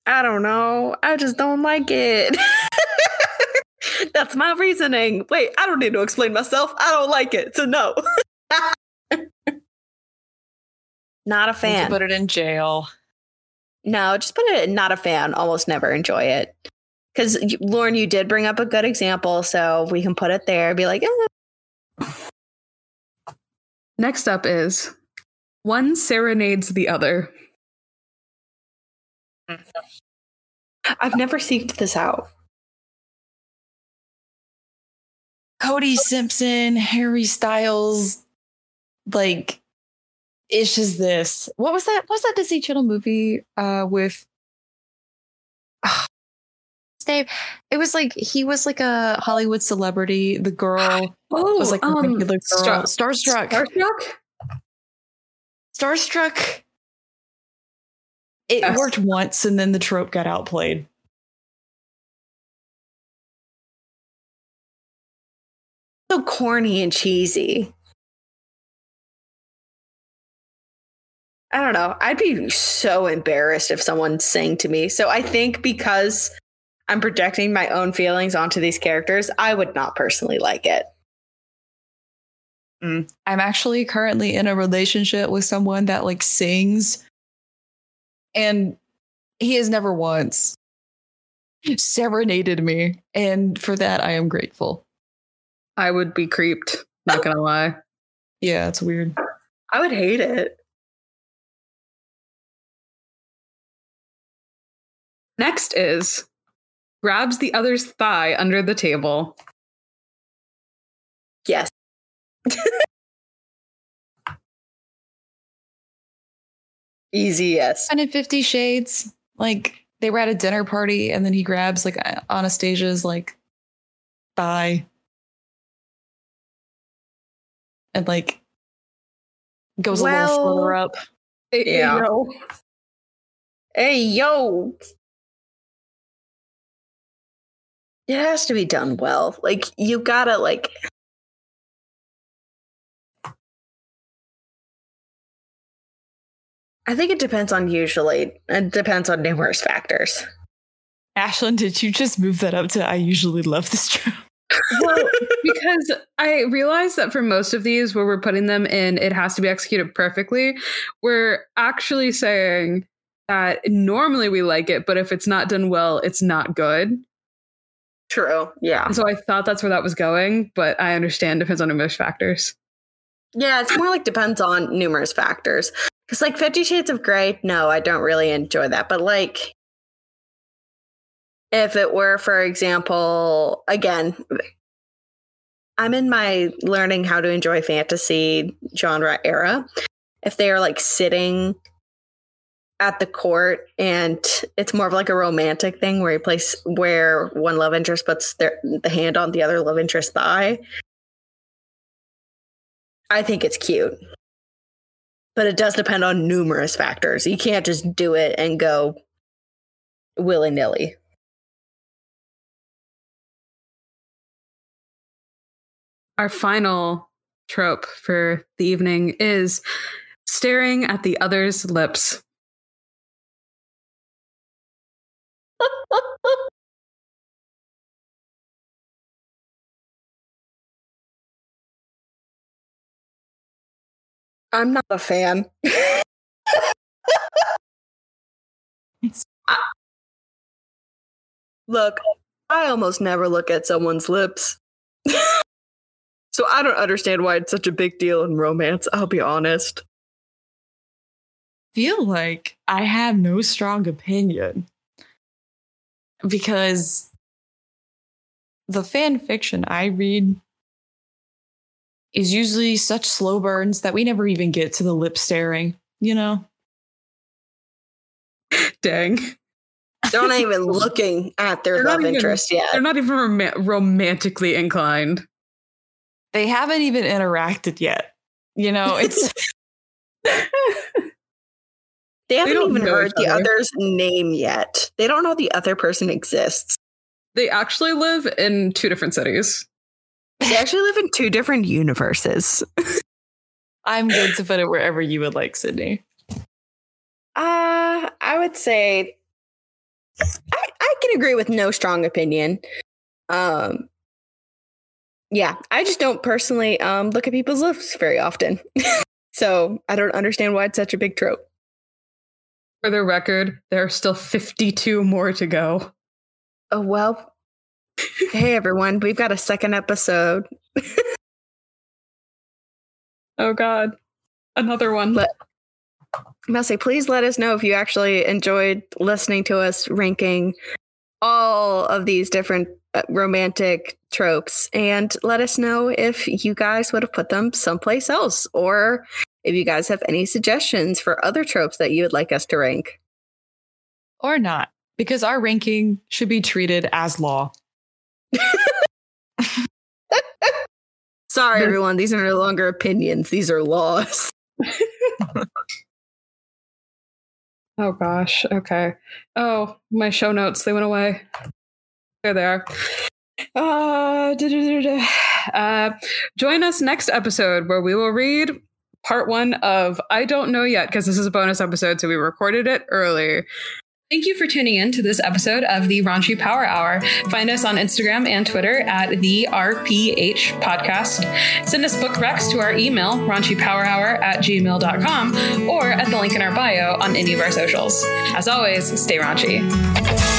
I don't know. I just don't like it. that's my reasoning. Wait, I don't need to explain myself. I don't like it. So no. not a fan. Put it in jail. no, just put it not a fan. Almost never enjoy it. Because Lauren, you did bring up a good example, so we can put it there. Be like, eh. Next up is one serenades the other. I've never seeked this out. Cody Simpson, Harry Styles, like ish is this. What was that? What was that Disney Channel movie uh with Dave? It was like he was like a Hollywood celebrity. The girl Oh, was like a um, regular girl. Star- Starstruck. Starstruck? Starstruck. It Yes. worked once and then the trope got outplayed. So corny and cheesy. I don't know. I'd be so embarrassed if someone sang to me. So I think because I'm projecting my own feelings onto these characters, I would not personally like it. Mm. I'm actually currently in a relationship with someone that like sings, and he has never once serenaded me, and for that I am grateful. I would be creeped. Not gonna lie. Yeah, it's weird. I would hate it. Next is grabs the other's thigh under the table. Yes. Easy yes. And in Fifty Shades, like they were at a dinner party, and then he grabs like Anastasia's like thigh, and like goes a little further up. Yeah. You know, Hey, yo. It has to be done well. Like, you gotta, like, I think it depends on usually, it depends on numerous factors. Ashlynn, did you just move that up to I usually love this trope? well, because I realize that for most of these, where we're putting them in, it has to be executed perfectly. We're actually saying that normally we like it, but if it's not done well, it's not good. True. Yeah. So I thought that's where that was going, but I understand depends on numerous factors. Yeah, it's more like depends on numerous factors. Because, like, Fifty Shades of Grey, no, I don't really enjoy that. But, like, if it were, for example, again, I'm in my learning how to enjoy fantasy genre era. If they are like sitting at the court and it's more of like a romantic thing where you place where one love interest puts their the hand on the other love interest thigh. I think it's cute. But it does depend on numerous factors. You can't just do it and go willy nilly. Our final trope for the evening is staring at the other's lips. I'm not a fan. I- look, I almost never look at someone's lips. so I don't understand why it's such a big deal in romance, I'll be honest. feel like I have no strong opinion because the fan fiction I read is usually such slow burns that we never even get to the lip staring, you know? Dang. They're not even looking at their They're love even- interest yet. They're not even rom- romantically inclined. They haven't even interacted yet. You know, it's They haven't don't even heard each the other. other's name yet. They don't know the other person exists. They actually live in two different cities. They actually live in two different universes. I'm going to put it wherever you would like, Sydney. Uh, I would say I, I can agree with no strong opinion. Um, yeah, I just don't personally um, look at people's lips very often. so I don't understand why it's such a big trope. For the record, there are still 52 more to go. Oh, well. hey, everyone. We've got a second episode. oh, God. Another one. Let, Messi, please let us know if you actually enjoyed listening to us ranking all of these different uh, romantic tropes and let us know if you guys would have put them someplace else or if you guys have any suggestions for other tropes that you would like us to rank. Or not, because our ranking should be treated as law. Sorry, everyone. These are no longer opinions, these are laws. oh, gosh. Okay. Oh, my show notes, they went away. There they are. Uh, uh, join us next episode where we will read part one of I Don't Know Yet, because this is a bonus episode, so we recorded it early. Thank you for tuning in to this episode of the Raunchy Power Hour. Find us on Instagram and Twitter at the RPH Podcast. Send us book recs to our email, raunchypowerhour at gmail.com, or at the link in our bio on any of our socials. As always, stay raunchy.